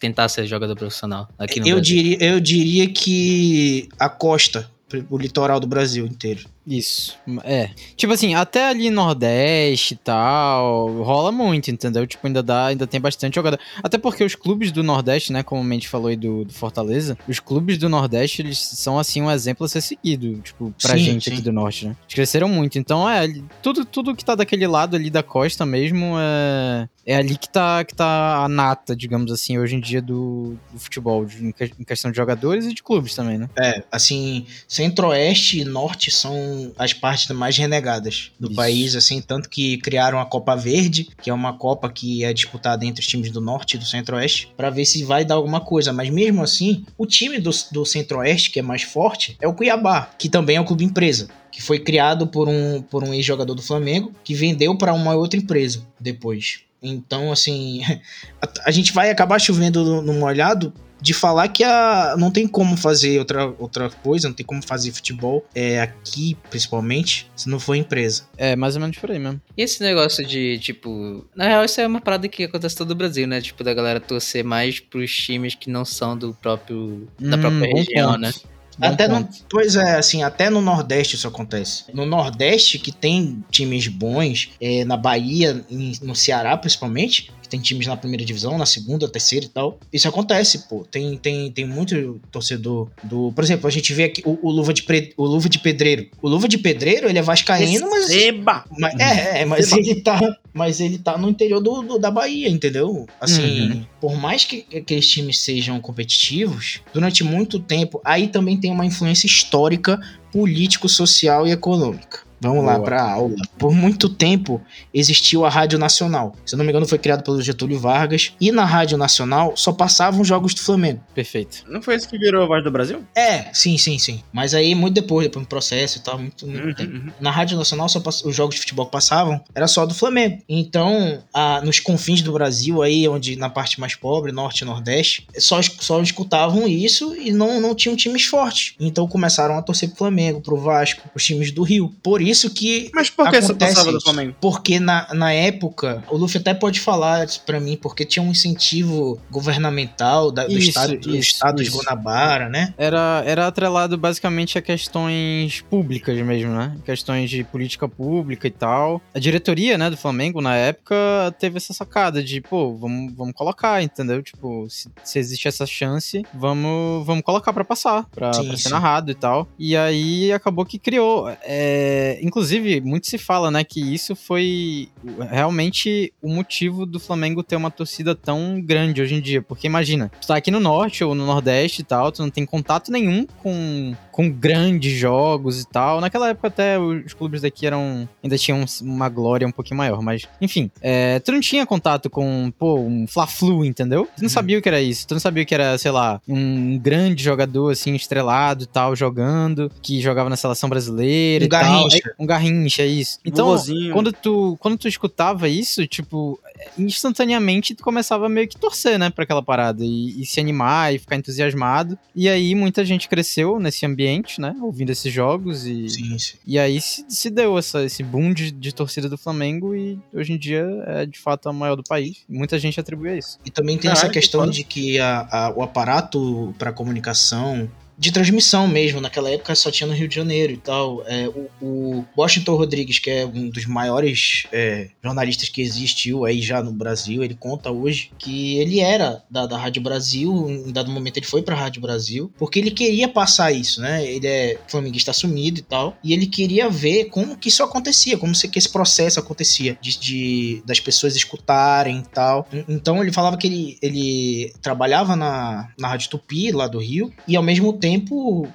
tentar ser jogador profissional aqui no Eu Brasil? diria, eu diria que a costa, o litoral do Brasil inteiro. Isso. É. Tipo assim, até ali Nordeste e tal, rola muito, entendeu? Tipo, ainda dá, ainda tem bastante jogador. Até porque os clubes do Nordeste, né, como a gente falou aí do, do Fortaleza, os clubes do Nordeste, eles são, assim, um exemplo a ser seguido, tipo, pra Sim, gente sim. aqui do Norte, né? Eles cresceram muito. Então, é, tudo, tudo que tá daquele lado ali da costa mesmo, é, é ali que tá, que tá a nata, digamos assim, hoje em dia do, do futebol, de- em que- em questão de jogadores e de clubes também, né? É, assim, centro-oeste e norte são as partes mais renegadas do Isso. país, assim, tanto que criaram a Copa Verde, que é uma Copa que é disputada entre os times do norte e do centro-oeste, pra ver se vai dar alguma coisa. Mas mesmo assim, o time do, do centro-oeste, que é mais forte, é o Cuiabá, que também é um clube empresa. Que foi criado por um, por um ex-jogador do Flamengo, que vendeu pra uma outra empresa depois. Então, assim, a, a gente vai acabar chovendo no, no molhado de falar que a, não tem como fazer outra, outra coisa, não tem como fazer futebol é, aqui, principalmente, se não for empresa. É mais ou menos por aí mesmo. E esse negócio de, tipo... Na real, isso é uma parada que acontece em todo o Brasil, né? Tipo, da galera torcer mais pros times que não são do próprio... Da Hum, própria região, ponto. né? Bom até no, pois é, assim, até no Nordeste isso acontece. No Nordeste, que tem times bons, é, na Bahia, em- no Ceará principalmente, tem times na primeira divisão, na segunda, terceira e tal. Isso acontece, pô. Tem, tem, tem muito torcedor do. Por exemplo, a gente vê aqui o, o Luva de Pre- o Luva de Pedreiro. O Luva de Pedreiro, ele é vascaíno, mas Receba! Mas, é, é, mas ele tá. Mas ele tá no interior do, do- da Bahia, entendeu? Assim, Uhum. por mais que aqueles times sejam competitivos, durante muito tempo, aí também tem uma influência histórica, político, social e econômica. Vamos lá Boa. pra aula. Por muito tempo existiu a Rádio Nacional. Se eu não me engano, foi criado pelo Getúlio Vargas. E na Rádio Nacional só passavam jogos do Flamengo. Perfeito. Não foi esse que virou a voz do Brasil? É, sim, sim, sim. Mas aí, muito depois, depois do processo e tal, muito, muito Uhum, tempo. uhum. Na Rádio Nacional, só pass- os jogos de futebol que passavam era só do Flamengo. Então, a- nos confins do Brasil, aí, onde na parte mais pobre, norte e nordeste, só, es- só escutavam isso e não, não tinham times fortes. Então começaram a torcer pro Flamengo, pro Vasco, os times do Rio. Por isso que. Mas por que você Acontece passava do isso. Flamengo? Porque na, na época, o Luffy até pode falar isso pra mim, porque tinha um incentivo governamental da- do, Isso, estado, do isso, estado de isso. Guanabara, né? Era, era atrelado basicamente a questões públicas mesmo, né? Questões de política pública e tal. A diretoria, né, do Flamengo, na época, teve essa sacada de, pô, vamos, vamos colocar, entendeu? Tipo, se, se existe essa chance, vamos, vamos colocar pra passar, pra, Sim, pra ser sim. narrado e tal. E aí acabou que criou. É, inclusive, muito se fala, né, que isso foi realmente o motivo do Flamengo ter uma torcida tão grande hoje em dia. Porque imagina, tu tá aqui no norte ou no nordeste e tal, tu não tem contato nenhum com, com grandes jogos e tal. Naquela época até os clubes daqui eram ainda tinham uma glória um pouquinho maior, mas enfim, é, tu não tinha contato com, pô, um Fla-Flu, entendeu? Tu não Uhum. sabia o que era isso. Tu não sabia o que era, sei lá, um grande jogador assim estrelado e tal jogando, que jogava na seleção brasileira Um e tal. Garrincha. É, um Garrincha, isso. Então, Vovozinho. quando tu, quando tu escutava isso, tipo, instantaneamente tu começava meio que torcer, né, pra aquela parada e, e se animar e ficar entusiasmado. E aí muita gente cresceu nesse ambiente, né, ouvindo esses jogos e, Sim, sim. e aí se, se deu essa, esse boom de, de torcida do Flamengo e hoje em dia é de fato a maior do país. Muita gente atribui a isso. E também tem Caralho, essa que questão foda. de que a- a- o aparato para comunicação de transmissão mesmo, naquela época só tinha no Rio de Janeiro e tal. É, o, o Washington Rodrigues, que é um dos maiores é, jornalistas que existiu aí já no Brasil, ele conta hoje que ele era da, da Rádio Brasil, em dado momento ele foi pra Rádio Brasil, porque ele queria passar isso, né? Ele é flamenguista assumido e tal, e ele queria ver como que isso acontecia, como se que esse processo acontecia, de, de- das pessoas escutarem e tal. En- Então ele falava que ele, ele trabalhava na, na Rádio Tupi, lá do Rio, e ao mesmo tempo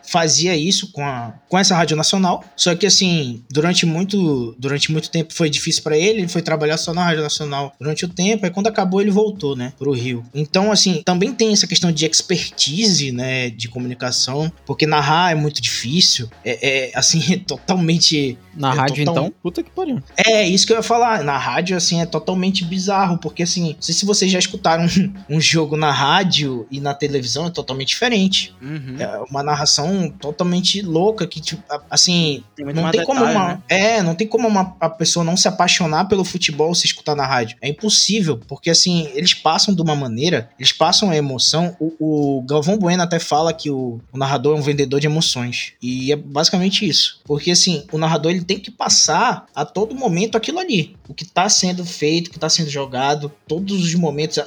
fazia isso com, a, com essa Rádio Nacional. Só que assim, durante muito, durante muito tempo foi difícil pra ele, ele foi trabalhar só na Rádio Nacional durante o tempo, aí quando acabou ele voltou, né, pro Rio. Então assim, também tem essa questão de expertise, né, de comunicação, porque narrar é muito difícil, é, é, assim, é totalmente Na É rádio, total- então, puta que pariu. é, isso que eu ia falar. Na rádio, assim, é totalmente bizarro. Porque, assim, não sei se vocês já escutaram um, um jogo na rádio e na televisão, é totalmente diferente. Uhum. É uma narração totalmente louca que, tipo, assim, Tem não tem como detalhe, uma. né? É, não tem como uma, a pessoa não se apaixonar pelo futebol se escutar na rádio. É impossível, porque assim, eles passam de uma maneira, eles passam a emoção. O, o Galvão Bueno até fala que o, o narrador é um vendedor de emoções. E é basicamente isso. Porque assim, o narrador ele tem que passar a todo momento aquilo ali. O que tá sendo feito, o que tá sendo jogado, todos os momentos.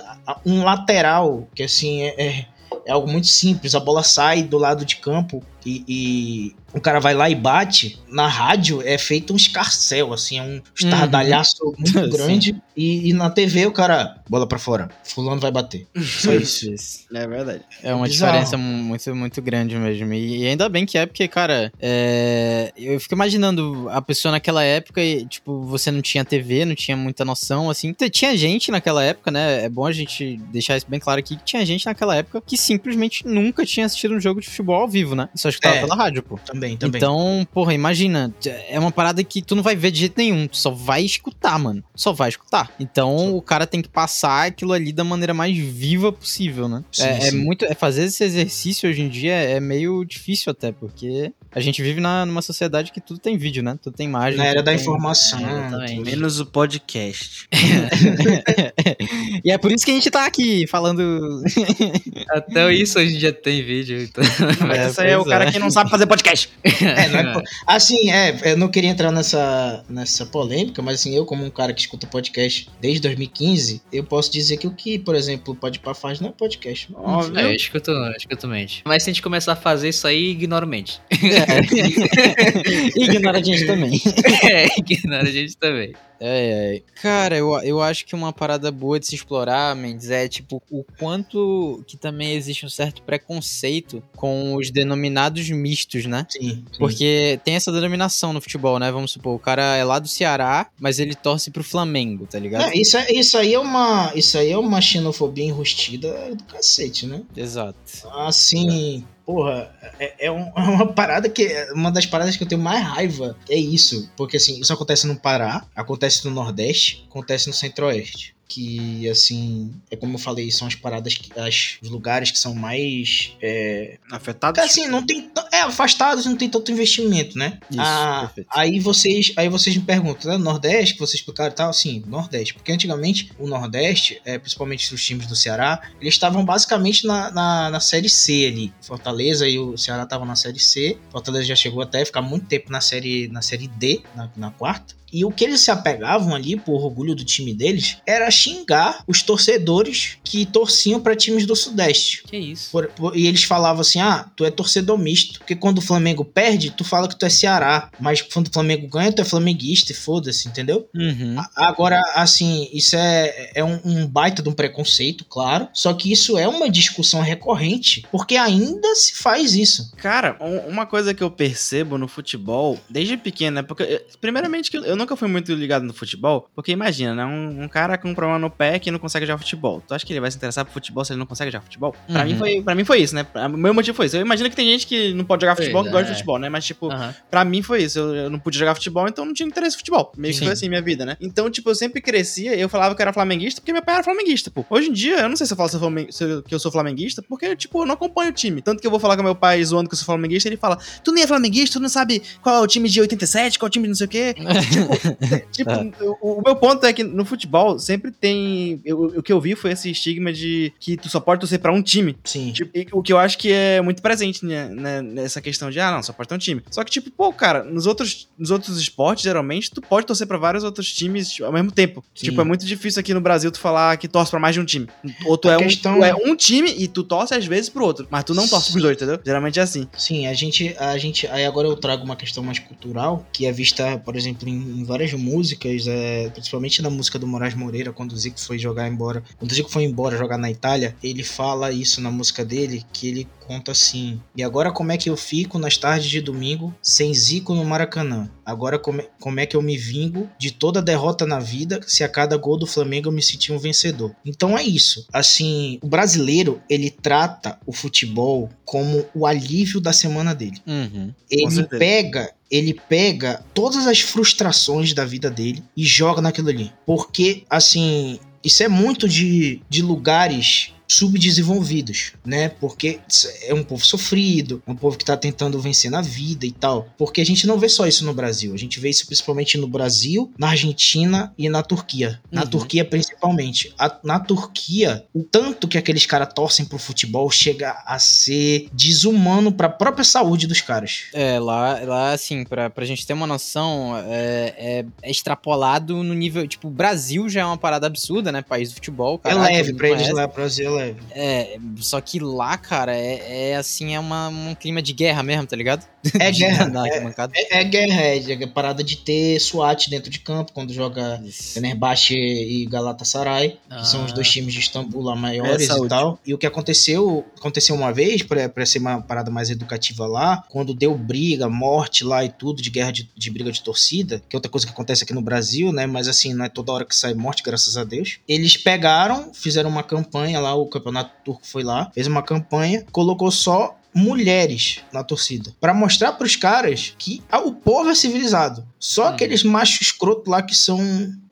Um lateral, que assim, é- é é algo muito simples. A bola sai do lado de campo e, e o cara vai lá e bate. Na rádio é feito um escarcel, assim, é um estardalhaço muito Sim. grande. E, e na TV o cara, bola pra fora. Fulano vai bater. Só isso. Isso. É verdade. É uma bizarro. diferença muito, muito grande mesmo. E, e ainda bem que é, porque, cara, é, eu fico imaginando a pessoa naquela época e, tipo, você não tinha TV, não tinha muita noção, assim. Tinha gente naquela época, né? É bom a gente deixar isso bem claro aqui, que tinha gente naquela época que simplesmente nunca tinha assistido um jogo de futebol ao vivo, né? Só escutava É. pela rádio, pô. Também, também. Então, porra, imagina, é uma parada que tu não vai ver de jeito nenhum, tu só vai escutar, mano. Só vai escutar. Então, o cara tem que passar aquilo ali da maneira mais viva possível, né? Sim, é, é sim. muito, é fazer esse exercício hoje em dia é meio difícil até, porque a gente vive na, numa sociedade que tudo tem vídeo, né? Tudo tem imagem. na era da tem- informação. É, tudo. Menos o podcast. e é por isso que a gente tá aqui falando. Até isso hoje em dia tem vídeo. Então... Mas É, esse aí é o cara é. que não sabe fazer podcast. É, não é assim, é, eu não queria entrar nessa, nessa polêmica, mas assim, eu como um cara que escuta podcast desde 2015, eu posso dizer que o que, por exemplo, o Podpah faz não é podcast. Óbvio. É, eu escuto, eu escuto mente. Mas se a gente começar a fazer isso aí, ignora o mente. Ignora a gente também. é, ignora a gente também. É, é. Cara, eu, eu acho que uma parada boa de se explorar, Mendes, é tipo o quanto que também existe um certo preconceito com os denominados estados mistos, né? Sim. sim. Porque tem essa denominação no futebol, né? Vamos supor, o cara é lá do Ceará, mas ele torce pro Flamengo, tá ligado? É, isso, é- isso aí é uma isso aí é uma xenofobia enrustida do cacete, né? Exato. Assim, porra, é, é é uma parada que. Uma das paradas que eu tenho mais raiva é isso. Porque assim, isso acontece no Pará, acontece no Nordeste, acontece no Centro-Oeste. Que, assim, é como eu falei, são as paradas, que, as, os lugares que são mais. É, Afetados? assim, não tem. É, afastados não tem tanto investimento, né? Isso, Ah, perfeito. aí vocês, aí vocês me perguntam, né? Nordeste, que vocês explicaram e tal, sim, Nordeste. Porque antigamente o Nordeste, é, principalmente os times do Ceará, eles estavam basicamente na, na, na série C ali. Fortaleza e o Ceará estavam na série C. Fortaleza já chegou até a ficar muito tempo na série, na série D, na, na quarta. E o que eles se apegavam ali, por orgulho do time deles, era xingar os torcedores que torciam para times do Sudeste. Que isso? Por- por- e eles falavam assim: ah, tu é torcedor misto. Porque quando o Flamengo perde, tu fala que tu é Ceará. Mas quando o Flamengo ganha, tu é flamenguista e foda-se, entendeu? Uhum. A- Agora, assim, isso é, é um, um baita de um preconceito, claro. Só que isso é uma discussão recorrente, porque ainda se faz isso. Cara, um- uma coisa que eu percebo no futebol, desde pequeno, né? Porque, eh, primeiramente, que eu nunca fui muito ligado no futebol, porque imagina, né? Um, um cara com um problema no pé que não consegue jogar futebol. Tu acha que ele vai se interessar por futebol se ele não consegue jogar futebol? Pra, Uhum. mim, foi, pra mim foi isso, né? O meu motivo foi isso. Eu imagino que tem gente que não pode jogar Pois futebol que gosta de é. futebol, né? Mas, tipo, Aham. Pra mim foi isso. Eu, eu não pude jogar futebol, então não tinha interesse em futebol. Meio que Sim. foi assim minha vida, né? Então, tipo, eu sempre crescia e eu falava que eu era flamenguista porque meu pai era flamenguista, pô. Hoje em dia, eu não sei se eu falo que eu sou flamenguista, porque, tipo, eu não acompanho o time. Tanto que eu vou falar com meu pai zoando que eu sou flamenguista, ele fala: Tu nem é flamenguista, tu não sabe qual é o time de 87, qual é o time de não sei o quê. Tipo, o, o meu ponto é que no futebol sempre tem. eu- o que eu vi foi esse estigma de que tu só pode torcer pra um time. Sim. Tipo, e o que eu acho que é muito presente né, né, nessa questão de, ah, não, só pode ter um time. Só que, tipo, pô, cara, nos outros, nos outros esportes, geralmente, tu pode torcer pra vários outros times tipo, ao mesmo tempo. Sim. Tipo, é muito difícil aqui no Brasil tu falar que torce pra mais de um time. Ou tu, A é, questão- um, tu é um time e tu torce às vezes pro outro. Mas tu não torce pros dois, entendeu? Geralmente é assim. Sim, a gente, a gente. Aí agora eu trago uma questão mais cultural, que é vista, por exemplo, em, em várias músicas, é, principalmente na música do Moraes Moreira, quando o Zico foi jogar embora. Quando o Zico foi embora jogar na Itália, ele fala isso na música dele, que ele conta assim. E agora como é que eu fico nas tardes de domingo sem Zico no Maracanã? Agora como é, como é que eu me vingo de toda derrota na vida se a cada gol do Flamengo eu me sentir um vencedor? Então é isso. Assim, o brasileiro, ele trata o futebol como o alívio da semana dele. Uhum. Ele pega, ele pega todas as frustrações da vida dele e joga naquilo ali. Porque, assim, isso é muito de, de lugares subdesenvolvidos, né? Porque é um povo sofrido, é um povo que tá tentando vencer na vida e tal. Porque a gente não vê só isso no Brasil, a gente vê isso principalmente no Brasil, na Argentina e na Turquia. Na Uhum. Turquia principalmente. A- na Turquia, o tanto que aqueles caras torcem pro futebol chega a ser desumano pra própria saúde dos caras. É, lá, lá assim, pra, pra gente ter uma noção, é, é- é extrapolado no nível. Tipo, o Brasil já é uma parada absurda, né? País do futebol. É caralho, leve, pra eles lá, Brasil é leve. É, só que lá, cara, é, é assim, é uma, um clima de guerra mesmo, tá ligado? É De guerra. na arquibancada. É, é guerra, é, é parada de ter SWAT dentro de campo quando joga Isso. Fenerbahçe e Galatasaray, que são os Ah. dois times de Istambul lá maiores É, e saúde. tal. E o que aconteceu, aconteceu uma vez, pra, pra ser uma parada mais educativa lá, quando deu briga, morte lá e tudo, de guerra de, de briga de torcida, que é outra coisa que acontece aqui no Brasil, né? Mas assim, não é toda hora que sai morte, graças a Deus. Eles pegaram, fizeram uma campanha lá, o campeonato turco foi lá, fez uma campanha, colocou só mulheres na torcida Pra mostrar pros caras que o povo é civilizado. Só Hum. aqueles machos escroto lá que são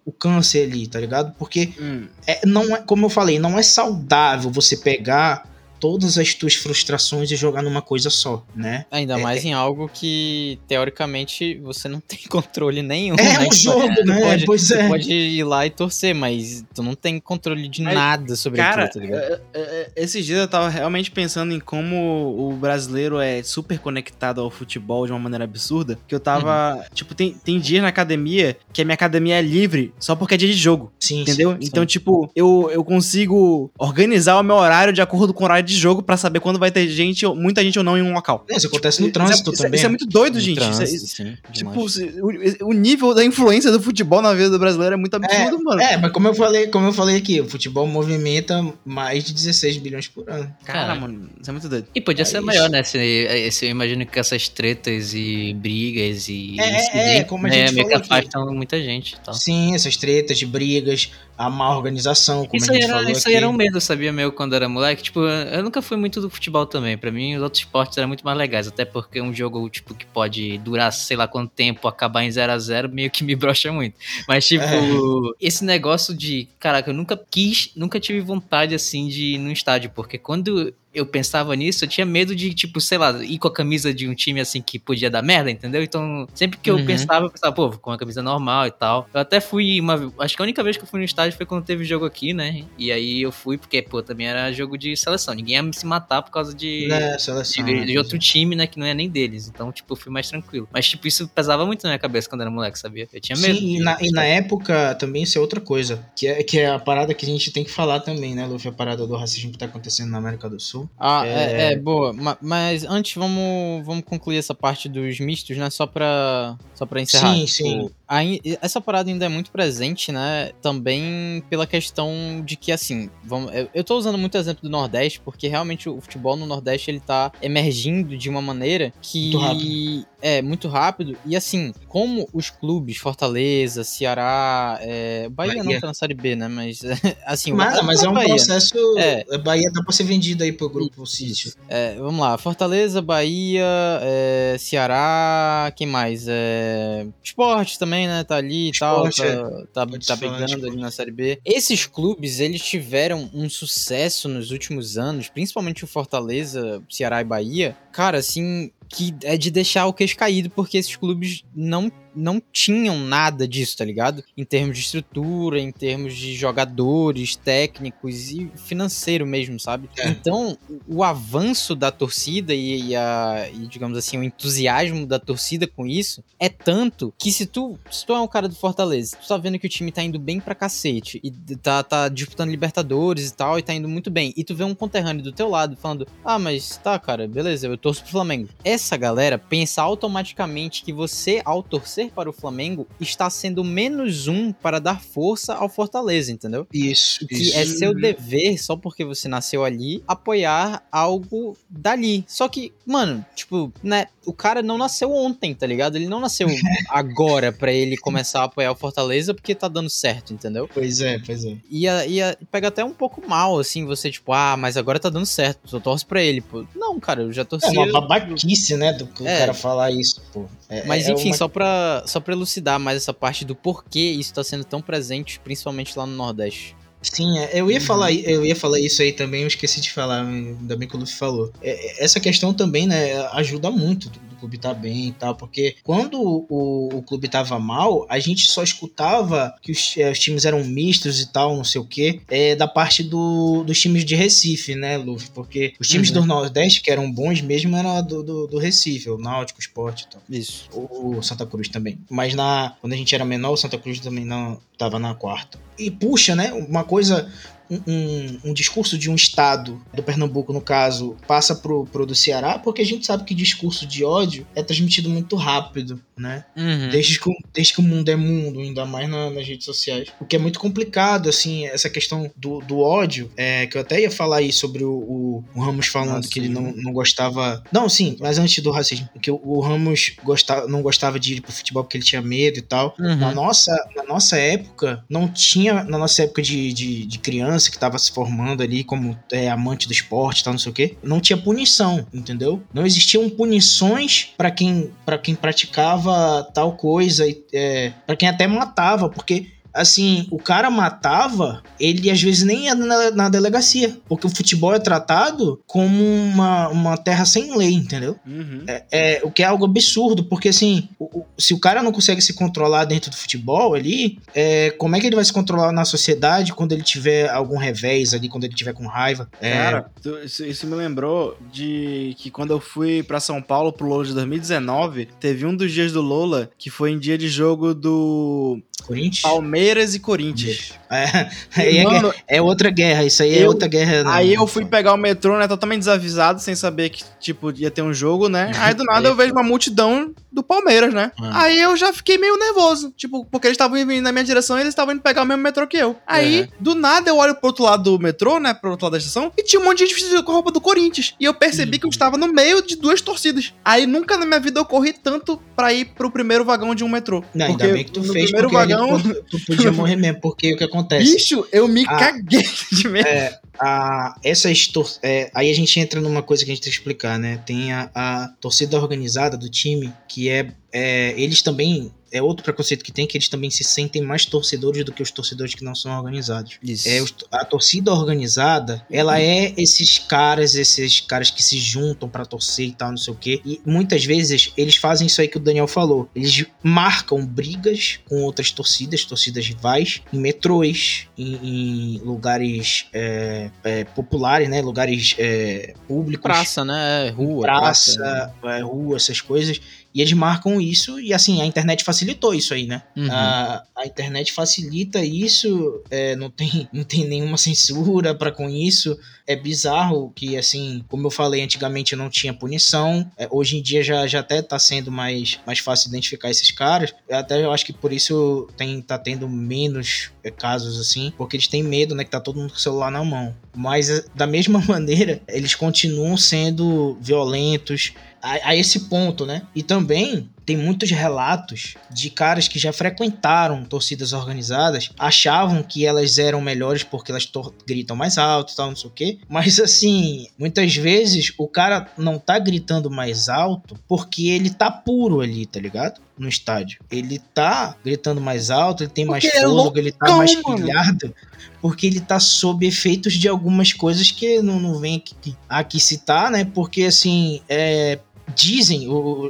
o câncer ali, tá ligado? Porque Hum. é, não é, como eu falei, não é saudável você pegar todas as tuas frustrações e jogar numa coisa só, né? Ainda É, mais em algo que, teoricamente, você não tem controle nenhum. É né? um jogo, tu né? pode- pois é. pode ir lá e torcer, mas tu não tem controle de Mas, nada sobre Cara, aquilo, tá ligado? é- é- é- esses dias eu tava realmente pensando em como o brasileiro é super conectado ao futebol de uma maneira absurda. Que eu tava. Uhum. Tipo, tem, tem dias na academia que a minha academia é livre só porque é dia de jogo. Sim, Entendeu? sim, então, tipo, eu, eu consigo organizar o meu horário de acordo com o horário de jogo pra saber quando vai ter gente, ou- muita gente ou não em um local. É, isso acontece no Isso é- trânsito isso é- também. Isso é muito doido, No gente. Isso é- trânsito, isso- sim, tipo, se- o, o nível da influência do futebol na vida do brasileiro é muito absurdo, mano. É, mas como eu falei, como eu falei aqui, o futebol movimenta mais de 16 bilhões por ano. Cara, Cara. mano, isso é muito doido. E podia É ser isso. maior, né? Se, esse, eu imagino que essas tretas e brigas e. É, é, como a né, gente meio que afastam muita gente tal. Sim, essas tretas de brigas, a má organização, como Isso a gente era, falou isso aqui. aí era um medo, sabia, meu, quando era moleque. Tipo, eu nunca fui muito do futebol também. Pra mim, os outros esportes eram muito mais legais. Até porque um jogo, tipo, que pode durar sei lá quanto tempo, acabar em 0 a 0 meio que me brocha muito. Mas, tipo, É. esse negócio de. Caraca, eu nunca quis, nunca tive vontade, assim, de ir no estádio. Porque quando eu pensava nisso, eu tinha medo de, tipo, sei lá, ir com a camisa de um time assim que podia dar merda, entendeu? Então, sempre que eu Uhum. pensava, eu pensava, pô, com uma camisa normal e tal. Eu até fui uma. Acho que a única vez que eu fui no estádio foi quando teve jogo aqui, né? E aí eu fui, porque, pô, também era jogo de seleção. Ninguém ia se matar por causa de. Né, De, seleção. de outro time, né, que não é nem deles. Então, tipo, eu fui mais tranquilo. Mas, tipo, isso pesava muito na minha cabeça quando era moleque, sabia? Eu tinha medo. Sim, e na, e na época também isso é outra coisa. Que é, que é a parada que a gente tem que falar também, né, Luffy? A parada do racismo que tá acontecendo na América do Sul. Ah, É. é, é, boa. Ma- Mas antes vamos, vamos concluir essa parte dos mistos, né? Só pra, só pra encerrar. Sim, Tipo, sim. aí- essa parada ainda é muito presente, né? Também pela questão de que, assim, vamos, eu, eu tô usando muito exemplo do Nordeste, porque realmente o futebol no Nordeste ele tá emergindo de uma maneira que. Muito. É, muito rápido. E assim, como os clubes, Fortaleza, Ceará, é, Bahia, não Bahia. tá na Série B, né? Mas, assim, o- Mas, mas é um Bahia. processo. É. A Bahia dá pra ser vendido aí pro grupo Sítio. É, vamos lá, Fortaleza, Bahia, é, Ceará, quem mais? É, esporte também, né? Tá ali e tal, Esporte, é. tá, tá, tá brigando ali na Série B. Esses clubes, eles tiveram um sucesso nos últimos anos, principalmente o Fortaleza, Ceará e Bahia, cara, assim, que é de deixar o queixo caído, porque esses clubes não não tinham nada disso, tá ligado? Em termos de estrutura, em termos de jogadores, técnicos e financeiro mesmo, sabe? É. Então, o avanço da torcida e, e a, e, digamos assim, o entusiasmo da torcida com isso é tanto que se tu, se tu é um cara do Fortaleza, tu tá vendo que o time tá indo bem pra cacete e tá, tá disputando Libertadores e tal, e tá indo muito bem, e tu vê um conterrâneo do teu lado falando, ah, mas tá, cara, beleza, eu torço pro Flamengo. Essa galera pensa automaticamente que você, ao torcer para o Flamengo, está sendo menos um para dar força ao Fortaleza, entendeu? Isso, que isso. é seu dever, só porque você nasceu ali, apoiar algo dali. Só que, mano, tipo, né, o cara não nasceu ontem, tá ligado? Ele não nasceu agora pra ele começar a apoiar o Fortaleza porque tá dando certo, entendeu? Pois é, pois é. Ia, ia pega até um pouco mal, assim, você, tipo, ah, mas agora tá dando certo, eu torço pra ele, pô. Não, cara, eu já torci. É uma babaquice, né, do É. cara falar isso, pô. É- Mas é enfim, uma- só, pra, só pra elucidar mais essa parte do porquê isso tá sendo tão presente, principalmente lá no Nordeste. Sim, é, eu ia Uhum. falar, eu ia falar isso aí também, eu esqueci de falar, ainda bem que o Luffy falou. É, essa questão também, né, ajuda muito clube tá bem e tal, porque quando o, o clube tava mal, a gente só escutava que os, eh, os times eram mistos e tal, não sei o quê, é, da parte do, dos times de Recife, né, Luffy? Porque os times Uhum. do Nordeste, que eram bons mesmo, era do, do, do Recife, o Náutico, o Sport e tal. Isso. O Santa Cruz também. Mas na, quando a gente era menor, o Santa Cruz também não tava na quarta. E puxa, né? Uma coisa. Um, um, um discurso de um estado, do Pernambuco no caso, passa pro, pro do Ceará, porque a gente sabe que discurso de ódio é transmitido muito rápido, né? Uhum. Desde que, o- desde que o mundo é mundo, ainda mais na- nas redes sociais. O que é muito complicado, assim, essa questão do, do ódio, é, que eu até ia falar aí sobre o, o- o Ramos falando Ah, que ele não, não gostava. Não, sim, mas antes do racismo, que o, o Ramos gostava, não gostava de ir pro futebol porque ele tinha medo e tal. Uhum. Na, nossa, na nossa época, não tinha, na nossa época de, de, de criança que tava se formando ali como é, amante do esporte tal, não sei o quê, não tinha punição, entendeu? Não existiam punições pra quem, pra quem praticava tal coisa, é, para quem até matava, porque assim, o cara matava, ele às vezes nem ia na, na delegacia, porque o futebol é tratado como uma, uma terra sem lei, entendeu? Uhum. É, é, o que é algo absurdo, porque assim, o- o- se o cara não consegue se controlar dentro do futebol ali, é, como é que ele vai se controlar na sociedade quando ele tiver algum revés ali, quando ele tiver com raiva? É, Cara, isso, isso me lembrou de que quando eu fui pra São Paulo pro Lola de 2019, teve um dos dias do Lola que foi em dia de jogo do Corinthians? Palmeiras Palmeiras e Corinthians. É, aí é, Mano, é outra guerra, isso aí é eu- outra guerra. Aí não, eu fui pegar o metrô, né, totalmente desavisado, sem saber que, tipo, ia ter um jogo, né? Aí do nada eu vejo uma multidão do Palmeiras, né? Ah. Aí eu já fiquei meio nervoso, tipo, porque eles estavam vindo na minha direção e eles estavam indo pegar o mesmo metrô que eu. Aí, Uhum. do nada, eu olho pro outro lado do metrô, né, pro outro lado da estação, e tinha um monte de gente vestida com a roupa do Corinthians. E eu percebi que eu estava no meio de duas torcidas. Aí nunca na minha vida eu corri tanto pra ir pro primeiro vagão de um metrô. Não, ainda Porque bem que tu no fez, primeiro vagão... tu, tu podia morrer mesmo, porque o que acontece? Bicho, eu me Ah. caguei de medo. É, a, essas tor é, aí a gente entra numa coisa que a gente tem que explicar, né? Tem a, a torcida organizada do time, que é, é, Eles também. É outro preconceito que tem, que eles também se sentem mais torcedores do que os torcedores que não são organizados. Isso. É, a torcida organizada, ela é esses caras, esses caras que se juntam pra torcer e tal, não sei o quê. E muitas vezes eles fazem isso aí que o Daniel falou. Eles marcam brigas com outras torcidas, torcidas rivais, em metrôs, em, em lugares é, é, populares, né? Lugares é, públicos. Praça, né? Rua. Praça, é, rua, essas coisas. E eles marcam isso, e assim, a internet facilitou isso aí, né? Uhum. A, a internet facilita isso, é, não, tem, não tem nenhuma censura para com isso. É bizarro que, assim, como eu falei, antigamente não tinha punição. é, hoje em dia já, já até tá sendo mais, mais fácil identificar esses caras. Eu Até eu acho que por isso tem, tá tendo menos é, casos assim, porque eles têm medo, né? Que tá todo mundo com o celular na mão. Mas é, da mesma maneira, eles continuam sendo violentos a, a esse ponto, né? E também tem muitos relatos de caras que já frequentaram torcidas organizadas, achavam que elas eram melhores porque elas gritam mais alto e tal, não sei o quê. Mas assim, muitas vezes o cara não tá gritando mais alto porque ele tá puro ali, tá ligado? No estádio. Ele tá gritando mais alto, ele tem mais Porque é fôlego, ele tá loucão, mais pilhado. Porque ele tá sob efeitos de algumas coisas que não, não vem aqui, aqui citar, né? Porque assim, é, dizem,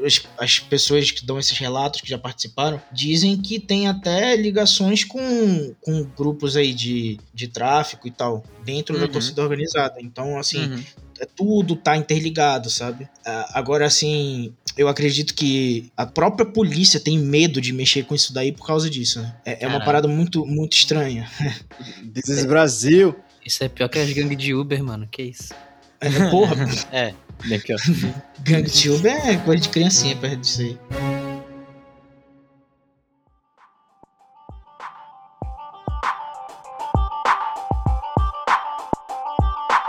as, as pessoas que dão esses relatos, que já participaram, dizem que tem até ligações com, com grupos aí de, de tráfico e tal, dentro da Uhum. torcida organizada. Então, assim, Uhum. é tudo tá interligado, sabe? Ah, Agora, assim, eu acredito que a própria polícia tem medo de mexer com isso daí por causa disso, né? É, é uma parada muito, muito estranha. This is Brasil. Isso é pior que as gangues de Uber, mano. Que isso? É, porra, É, pior. Gang é coisa de criancinha perto disso aí.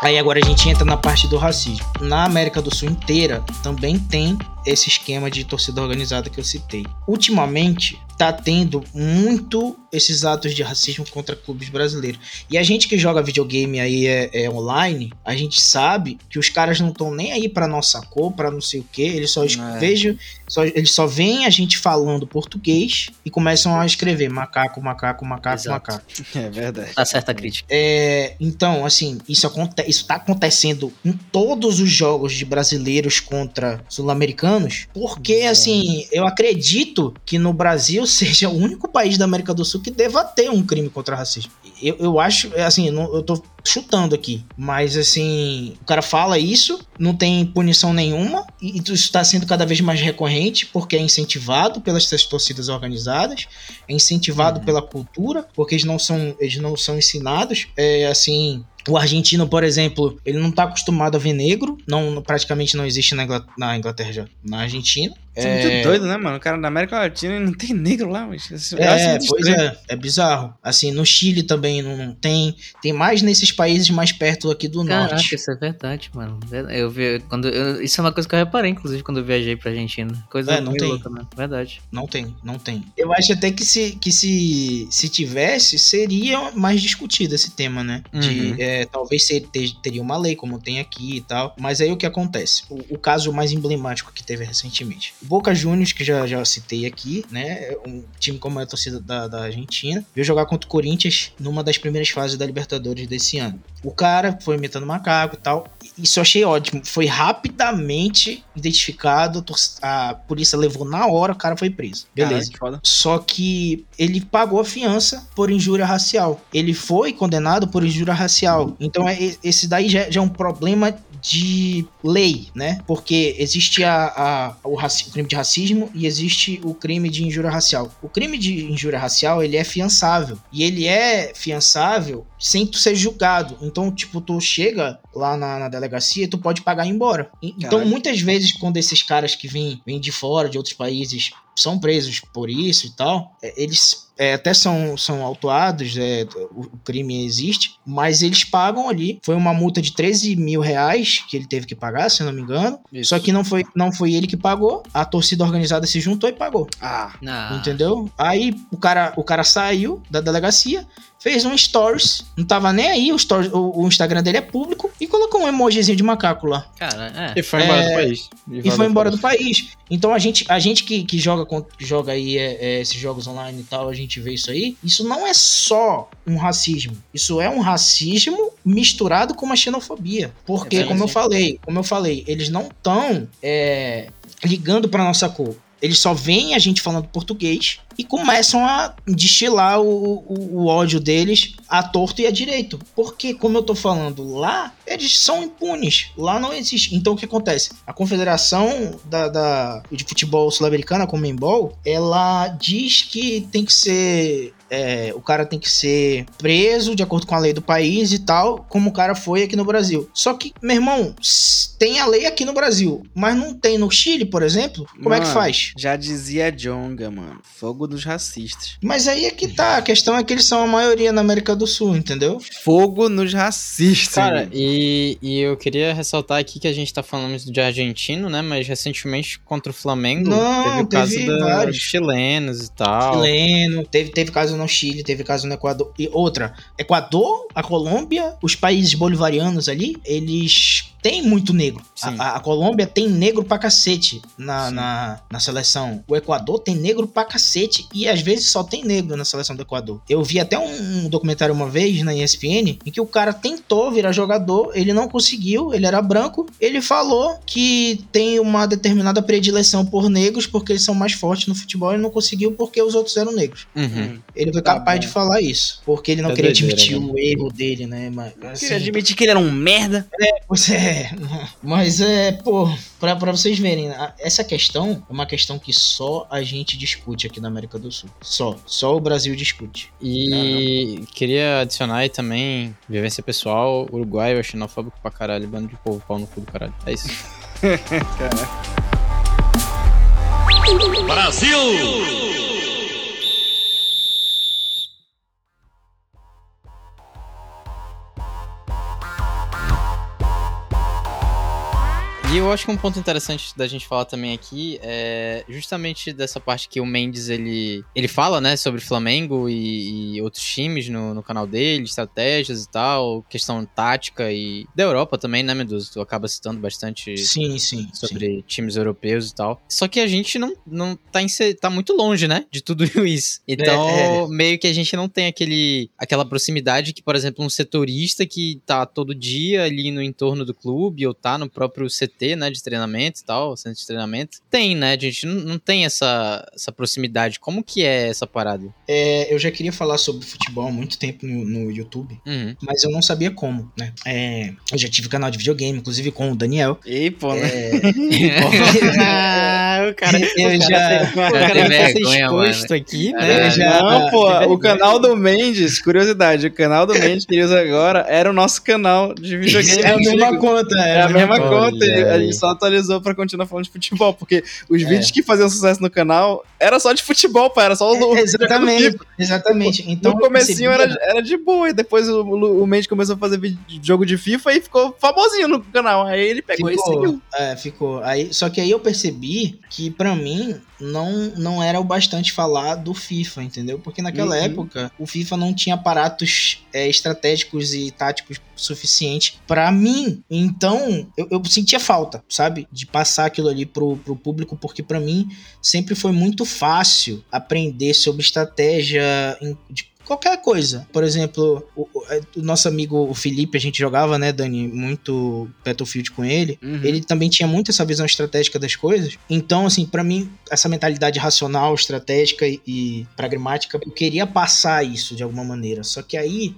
Aí agora a gente entra na parte do racismo. Na América do Sul inteira também tem esse esquema de torcida organizada que eu citei. Ultimamente tá tendo muito esses atos de racismo contra clubes brasileiros. E a gente que joga videogame aí é, é online, a gente sabe que os caras não estão nem aí pra nossa cor, pra não sei o que, eles só É. vejam, só, eles só veem a gente falando português e começam a escrever macaco, macaco, macaco, Exato. macaco. É verdade. Tá certa a crítica. É, então, assim, isso, aconte isso tá acontecendo em todos os jogos de brasileiros contra sul-americanos, porque, assim, eu acredito que no Brasil seja o único país da América do Sul que deva ter um crime contra racismo. Eu, eu acho, assim, não- eu tô chutando aqui, mas, assim, o cara fala isso, não tem punição nenhuma, e isso está sendo cada vez mais recorrente, porque é incentivado pelas torcidas organizadas, é incentivado Uhum. pela cultura, porque eles não são, eles não são ensinados. É assim. O argentino, por exemplo, ele não tá acostumado a ver negro, não, praticamente não existe na Ingla- na Inglaterra, na Argentina. Isso é muito doido, né, mano? O cara da América Latina não tem negro lá, mas. É, muito pois é, é bizarro. Assim, no Chile também não, tem. Tem mais nesses países mais perto aqui do Caraca, norte. isso é verdade, mano. Eu vi, quando, eu- isso é uma coisa que eu reparei, inclusive, quando eu viajei pra Argentina. Coisa É, não tem. louca, né? Verdade. Não tem, não tem. Eu acho até que se, que se, se tivesse, seria mais discutido esse tema, né? De Uhum. é, talvez ser, ter- teria uma lei, como tem aqui e tal. Mas aí o que acontece? O, o caso mais emblemático que teve recentemente. Boca Juniors, que já, já citei aqui, né? Um time como é a torcida da, da Argentina, veio jogar contra o Corinthians numa das primeiras fases da Libertadores desse ano. O cara foi imitando macaco e tal. Isso eu achei ótimo. Foi rapidamente identificado, a polícia levou na hora, o cara foi preso. Beleza. Foda. Só que ele pagou a fiança por injúria racial. Ele foi condenado por injúria racial. Então é, esse daí já, já é um problema de lei, né? Porque existe a, a o, raci- o crime de racismo e existe o crime de injúria racial. O crime de injúria racial, ele é fiançável. E ele é fiançável sem tu ser julgado. Então, tipo, tu chega lá na, na delegacia e tu pode pagar e ir embora. Então, Caralho. muitas vezes, quando esses caras que vêm, vêm de fora, de outros países, são presos por isso e tal, é, eles é, até são, são autuados, é, o, o crime existe, mas eles pagam ali. Foi uma multa de 13 mil reais que ele teve que pagar, se eu não me engano. Isso. Só que não foi, não foi ele que pagou, a torcida organizada se juntou e pagou. Ah, Não. Entendeu? Aí o cara, o cara saiu da delegacia, fez um stories, não tava nem aí, o, stories, o, o Instagram dele é público, e colocou um emojizinho de macaco lá. Cara, é. E foi embora É, do país. E foi embora do país. Então a gente, a gente que, que joga, com- que joga aí é, é, esses jogos online e tal, a gente vê isso aí. Isso não é só um racismo. Isso é um racismo misturado com uma xenofobia. Porque, É como eu falei, como eu falei, eles não estão ligando pra nossa cor. Eles só veem a gente falando português e começam a destilar o, o, o ódio deles à torto e à direito. Porque, como eu tô falando, lá eles são impunes. Lá não existe. Então o que acontece? A Confederação da, da- de Futebol Sul-Americana, a Comembol, ela diz que tem que ser. É, o cara tem que ser preso de acordo com a lei do país e tal, como o cara foi aqui no Brasil. Só que, meu irmão, tem a lei aqui no Brasil, mas não tem no Chile, por exemplo. Como é que Mano. faz? já dizia Jonga, mano. Fogo dos racistas. Mas aí é que tá. A questão é que eles são a maioria na América do Sul, entendeu? Fogo nos racistas. Cara, mano. e, e eu queria ressaltar aqui que a gente tá falando de argentino, né? Mas recentemente contra o Flamengo Não, teve o caso teve da- vários. dos chilenos e tal. Chileno, teve, teve caso no Chile, teve caso no Equador. E outra, Equador, a Colômbia, os países bolivarianos ali, eles têm muito negro. A, a- Colômbia tem negro pra cacete na, na, na seleção. O Equador tem negro pra cacete. E às vezes só tem negro na seleção do Equador. Eu vi até um, um documentário uma vez na ESPN em que o cara tentou virar jogador, ele não conseguiu, ele era branco. Ele falou que tem uma determinada predileção por negros porque eles são mais fortes no futebol e não conseguiu porque os outros eram negros. Uhum. Ele foi Tá capaz bom. de falar isso. Porque ele não É queria doideira, admitir né? o erro dele, né? Mas, assim, Queria admitir que ele era um merda. Pois é. Mas é, pô, pra, pra vocês verem, essa questão é uma questão que só a gente discute aqui na América do Sul. Só. Só o Brasil discute. E queria adicionar aí também, vivência pessoal, uruguaio é xenofóbico pra caralho, bando de povo, pau no cu do caralho. É isso. E eu acho que um ponto interessante da gente falar também aqui é justamente dessa parte que o Mendes ele, ele fala, né, sobre Flamengo e, e outros times no, no canal dele, estratégias e tal, questão tática e da Europa também, né, Medusa? Tu acaba citando bastante Sim, sim. sim. sobre times europeus e tal. Só que a gente não, não tá, inse- tá muito longe, né? De tudo isso. Então, É, meio que a gente não tem aquele, aquela proximidade que, por exemplo, um setorista que tá todo dia ali no entorno do clube ou tá no próprio CT, né? De treinamento e tal, centro de treinamento, tem, né? A gente não, não tem essa, essa proximidade. Como que é essa parada? É, eu já queria falar sobre futebol há muito tempo no, no YouTube, Uhum. mas eu não sabia como, né? É, eu já tive canal de videogame, inclusive com o Daniel. Ei, pô, né? É, o cara, Eu o já- cara, tem- o cara vai ser vergonha, exposto aqui, É, né? eu já- Não, pô, o canal do Mendes, curiosidade, o canal do Mendes que ele usa agora era o nosso canal de videogame. é a mesma conta, É a mesma Olha conta, e a aí. gente só atualizou pra continuar falando de futebol, porque os É. vídeos que faziam sucesso no canal era só de futebol, pá, era só o É, exatamente, exatamente. Então, no eu comecinho percebia- era, era de boa, e depois o, o Mendes começou a fazer vídeo- jogo de FIFA e ficou famosinho no canal. Aí ele pegou e seguiu. Ficou, é, ficou. Aí, só que aí eu percebi que pra mim não, não era o bastante falar do FIFA, entendeu? Porque naquela Uhum. época o FIFA não tinha aparatos é, estratégicos e táticos suficiente pra mim. Então eu, eu sentia falta, sabe? De passar aquilo ali pro, pro público, porque pra mim sempre foi muito fácil aprender sobre estratégia de qualquer coisa. Por exemplo, o, o- é, nosso amigo o Felipe, a gente jogava, né, Dani, muito Battlefield com ele. Uhum. Ele também tinha muito essa visão estratégica das coisas. Então, assim, pra mim, essa mentalidade racional, estratégica e, e pragmática, eu queria passar isso de alguma maneira. Só que aí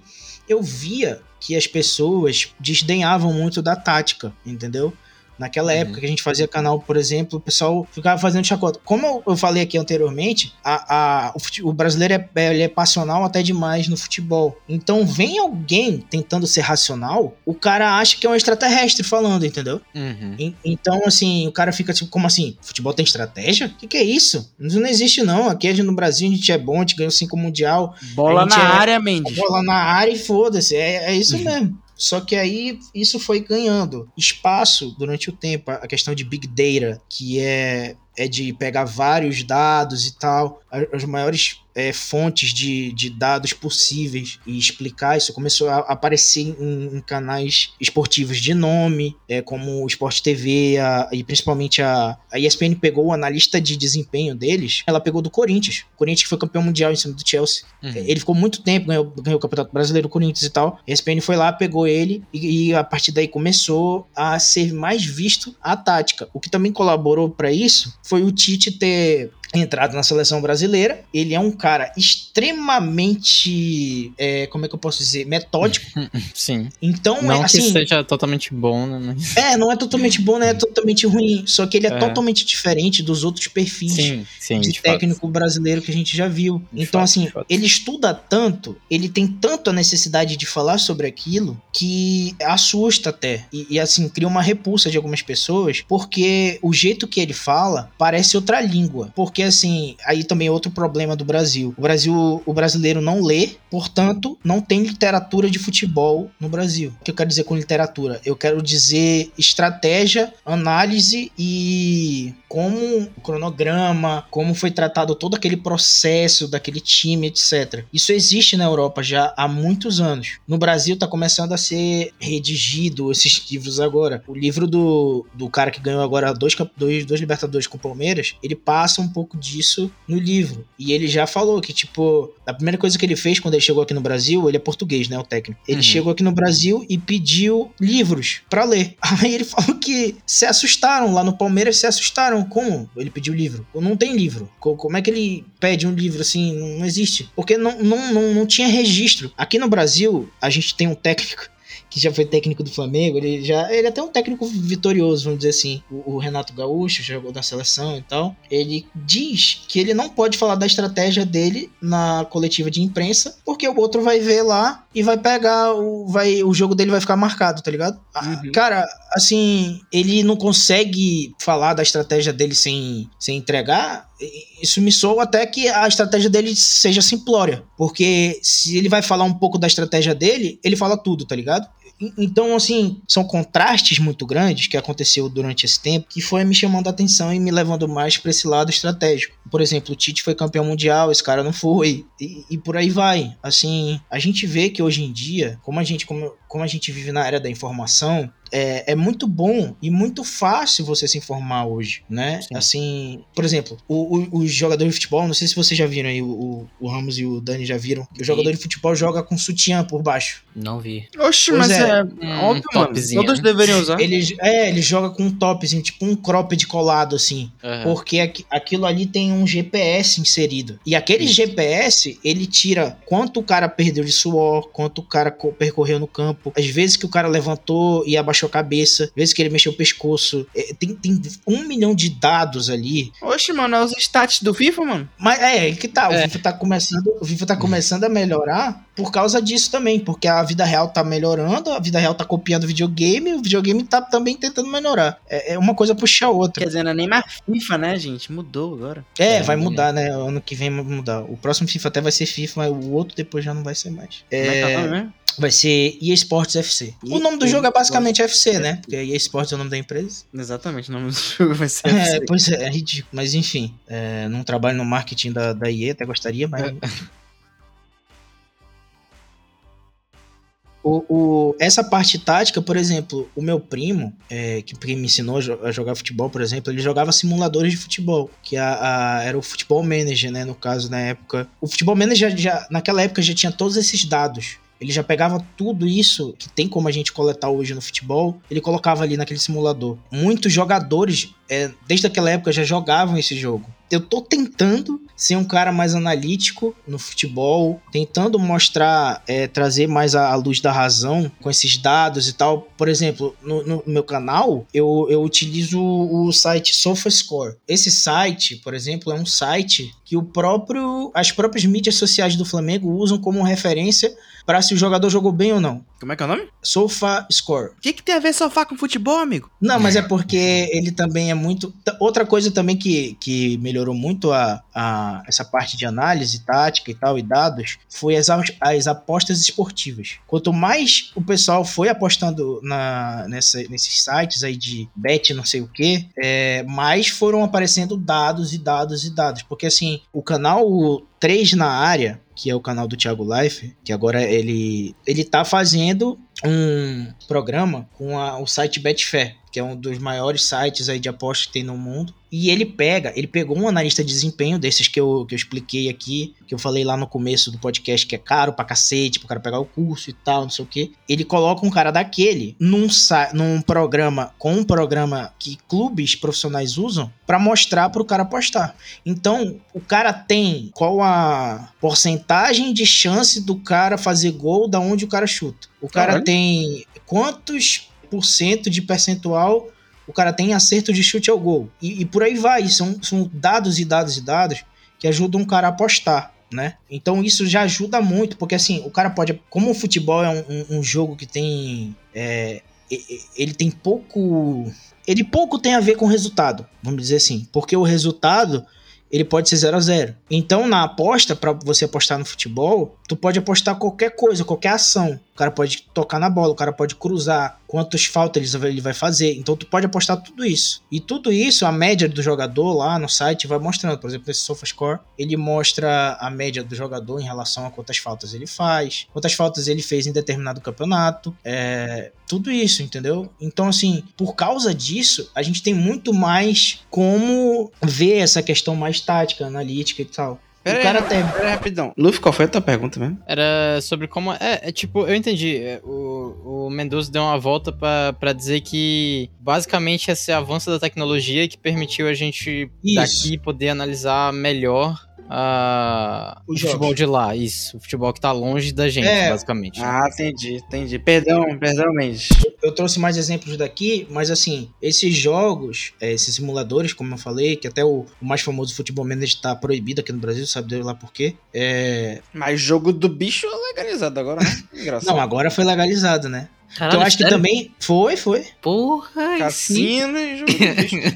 eu via que as pessoas desdenhavam muito da tática, entendeu? Naquela Uhum. época que a gente fazia canal, por exemplo, o pessoal ficava fazendo chacota. Como eu- falei aqui anteriormente, a, a- o, fute- o brasileiro é, é- ele é passional até demais no futebol. Então vem alguém tentando ser racional, o cara acha que é um extraterrestre falando, entendeu? Uhum. En- Então, assim, o cara fica tipo, como assim? Futebol tem estratégia? O que, que é isso? Isso não existe, não. Aqui a gente- no Brasil a gente é bom, a gente ganhou cinco mundial, Bola na é- área, Mendes. bola na área e foda-se. É, é isso mesmo. Só que aí isso foi ganhando espaço durante o tempo. A questão de Big Data, que é, é de pegar vários dados e tal, as maiores é, fontes de, de dados possíveis e explicar isso. Começou a aparecer em, em canais esportivos de nome, é, como o Sport TV a- e principalmente a, a ESPN pegou o analista de desempenho deles, ela pegou do Corinthians. O Corinthians que foi campeão mundial em cima do Chelsea. Uhum. Ele ficou muito tempo, ganhou, ganhou o Campeonato Brasileiro, Corinthians e tal. A ESPN foi lá, pegou ele e, e a partir daí começou a ser mais visto a tática. O que também colaborou para isso foi o Tite ter entrado na seleção brasileira. Ele é um cara extremamente, é, como é que eu posso dizer, metódico. Sim. Então, Não é, que assim, seja totalmente bom, né? Mas... é, não é totalmente bom, não é totalmente ruim. Só que ele é, É. totalmente diferente dos outros perfis Sim, sim, de, de fato. técnico brasileiro que a gente já viu. De então, fato, assim, fato. ele estuda tanto, ele tem tanto a necessidade de falar sobre aquilo que assusta até. E, e, assim, cria uma repulsa de algumas pessoas, porque o jeito que ele fala parece outra língua. Porque, assim, aí também é outro problema do Brasil. O Brasil, o brasileiro não lê, portanto, não tem literatura de futebol no Brasil. O que eu quero dizer com literatura? Eu quero dizer estratégia, análise e como o cronograma, como foi tratado todo aquele processo daquele time, etc. Isso existe na Europa já há muitos anos. No Brasil está começando a ser redigido esses livros agora. O livro do, do cara que ganhou agora dois, dois, dois Libertadores com o Palmeiras, ele passa um pouco disso no livro. E ele já falou que, tipo, a primeira coisa que ele fez quando ele chegou aqui no Brasil, ele é português, né, o técnico. Ele Uhum. chegou aqui no Brasil e pediu livros pra ler. Aí ele falou que se assustaram lá no Palmeiras, se assustaram. Como ele pediu livro? Não tem livro. Co- Como é que ele pede um livro assim? Não, não existe. Porque não, não, não, não tinha registro. Aqui no Brasil, a gente tem um técnico que já foi técnico do Flamengo, ele já ele é até um técnico vitorioso, vamos dizer assim. O, o Renato Gaúcho jogou na seleção e tal. Ele diz que ele não pode falar da estratégia dele na coletiva de imprensa, porque o outro vai ver lá e vai pegar o vai o jogo dele vai ficar marcado, tá ligado? Ah, Uhum. Cara, assim, ele não consegue falar da estratégia dele sem, sem entregar. Isso me soa até que a estratégia dele seja simplória. Porque se ele vai falar um pouco da estratégia dele, ele fala tudo, tá ligado? Então, assim, são contrastes muito grandes que aconteceu durante esse tempo que foi me chamando a atenção e me levando mais para esse lado estratégico. Por exemplo, o Tite foi campeão mundial, esse cara não foi, e, e por aí vai. Assim, a gente vê que hoje em dia, como a gente, como, como a gente vive na era da informação, é, é muito bom e muito fácil você se informar hoje, né? Sim. Assim, por exemplo, o, jogadores de futebol, não sei se vocês já viram aí, o, o, Ramos e o Dani já viram. O jogador de futebol joga com sutiã por baixo. Não vi. Oxe, Pois mas é. é, Um óbvio, mano. Todos né? deveriam usar. Ele, é, ele joga com um topzinho, tipo um cropped colado, assim. Aham. Porque aqui- aquilo ali tem um GPS inserido. E aquele Isso. GPS, ele tira quanto o cara perdeu de suor, quanto o cara co- percorreu no campo, as vezes que o cara levantou e abaixou a cabeça, as vezes que ele mexeu o pescoço. É, tem, tem um milhão de dados ali. Oxe, mano, é os stats do FIFA, mano. Mas é, que tá, o É. FIFA tá começando, o FIFA tá começando a melhorar por causa disso também, porque a vida real tá melhorando, a vida real tá copiando o videogame, o videogame tá também tentando melhorar. É, é uma coisa puxa a outra. Quer dizer, não é nem mais FIFA, né, gente? Mudou agora. É, É, vai né? mudar, né? Ano que vem vai mudar. O próximo FIFA até vai ser FIFA, mas o outro depois já não vai ser mais. É é o É, nome mesmo? Vai ser EA Sports FC. O nome do jogo é basicamente FC, né? Porque EA Sports é o nome da empresa. Exatamente, o nome do jogo vai ser É, FC. pois é, é ridículo. Mas enfim, é, não trabalho no marketing da, da EA, até gostaria, mas. O, o- essa parte tática, por exemplo, o meu primo, é, que, me ensinou a jogar futebol, por exemplo, ele jogava simuladores de futebol, que a, a- era o Futebol Manager, né? No caso, na época. O Futebol Manager, já, já- naquela época, já tinha todos esses dados. Ele já pegava tudo isso que tem como a gente coletar hoje no futebol, ele colocava ali naquele simulador. Muitos jogadores, é, desde aquela época, já jogavam esse jogo. eu tô tentando ser um cara mais analítico no futebol, tentando mostrar, é, trazer mais a, a, luz da razão com esses dados e tal. Por exemplo, no, no meu canal, eu, eu utilizo o site SofaScore. Esse site, por exemplo, é um site que o próprio, as próprias mídias sociais do Flamengo usam como referência para se o jogador jogou bem ou não. Como é que é o nome? Sofa Score. O que, que tem a ver sofá com futebol, amigo? Não, mas é porque ele também é muito. Outra coisa também que, que melhorou muito a, a, essa parte de análise tática e tal, e dados, foi as, as apostas esportivas. Quanto mais o pessoal foi apostando na, nessa, nesses sites aí de bet, não sei o que, é, mais foram aparecendo dados e dados e dados. Porque assim, o canal 3 na área, que é o canal do Thiago Life, que agora ele ele tá fazendo um programa com a, o site Betfair, que é um dos maiores sites aí de apostas que tem no mundo. E ele pega, ele pegou um analista de desempenho desses que eu, que eu expliquei aqui, que eu falei lá no começo do podcast, que é caro pra cacete, pro cara pegar o curso e tal, não sei o que. Ele coloca um cara daquele num, num programa, com um programa que clubes profissionais usam, para mostrar pro cara apostar. Então, o cara tem qual a porcentagem de chance do cara fazer gol da onde o cara chuta. O cara Caralho. tem quantos de percentual o cara tem acerto de chute ao gol. E, e por aí vai. São, são dados e dados e dados que ajudam o cara a apostar. Né? Então isso já ajuda muito, porque assim, o cara pode. Como o futebol é um, um, um jogo que tem. É, ele tem pouco. Ele pouco tem a ver com resultado, vamos dizer assim. Porque o resultado ele pode ser 0 a 0 Então, na aposta, para você apostar no futebol, tu pode apostar qualquer coisa, qualquer ação. O cara pode tocar na bola, o cara pode cruzar, quantas faltas ele vai fazer. Então tu pode apostar tudo isso. E tudo isso, a média do jogador lá no site vai mostrando. Por exemplo, esse SofaScore, ele mostra a média do jogador em relação a quantas faltas ele faz, quantas faltas ele fez em determinado campeonato. É, tudo isso, entendeu? Então, assim, por causa disso, a gente tem muito mais como ver essa questão mais tática, analítica e tal. Pera o cara aí, tem. Pera aí, rapidão. Luffy, qual foi a tua pergunta mesmo? Era sobre como. É, é tipo, eu entendi. É, o, o Mendoza deu uma volta para dizer que basicamente esse avanço da tecnologia que permitiu a gente Isso. daqui poder analisar melhor uh, o, futebol de lá, isso. O futebol que tá longe da gente, é. basicamente. Ah, entendi, entendi. Perdão, perdão, Mendes. Eu trouxe mais exemplos daqui, mas assim, esses jogos, é, esses simuladores, como eu falei, que até o, o mais famoso Futebol Manager tá proibido aqui no Brasil, sabe Deus lá por quê? É... Mas jogo do bicho é legalizado agora, né? Engraçado. Não, agora foi legalizado, né? Caralho, então, eu acho sério? que também foi, foi. Porra, Cassino e jogo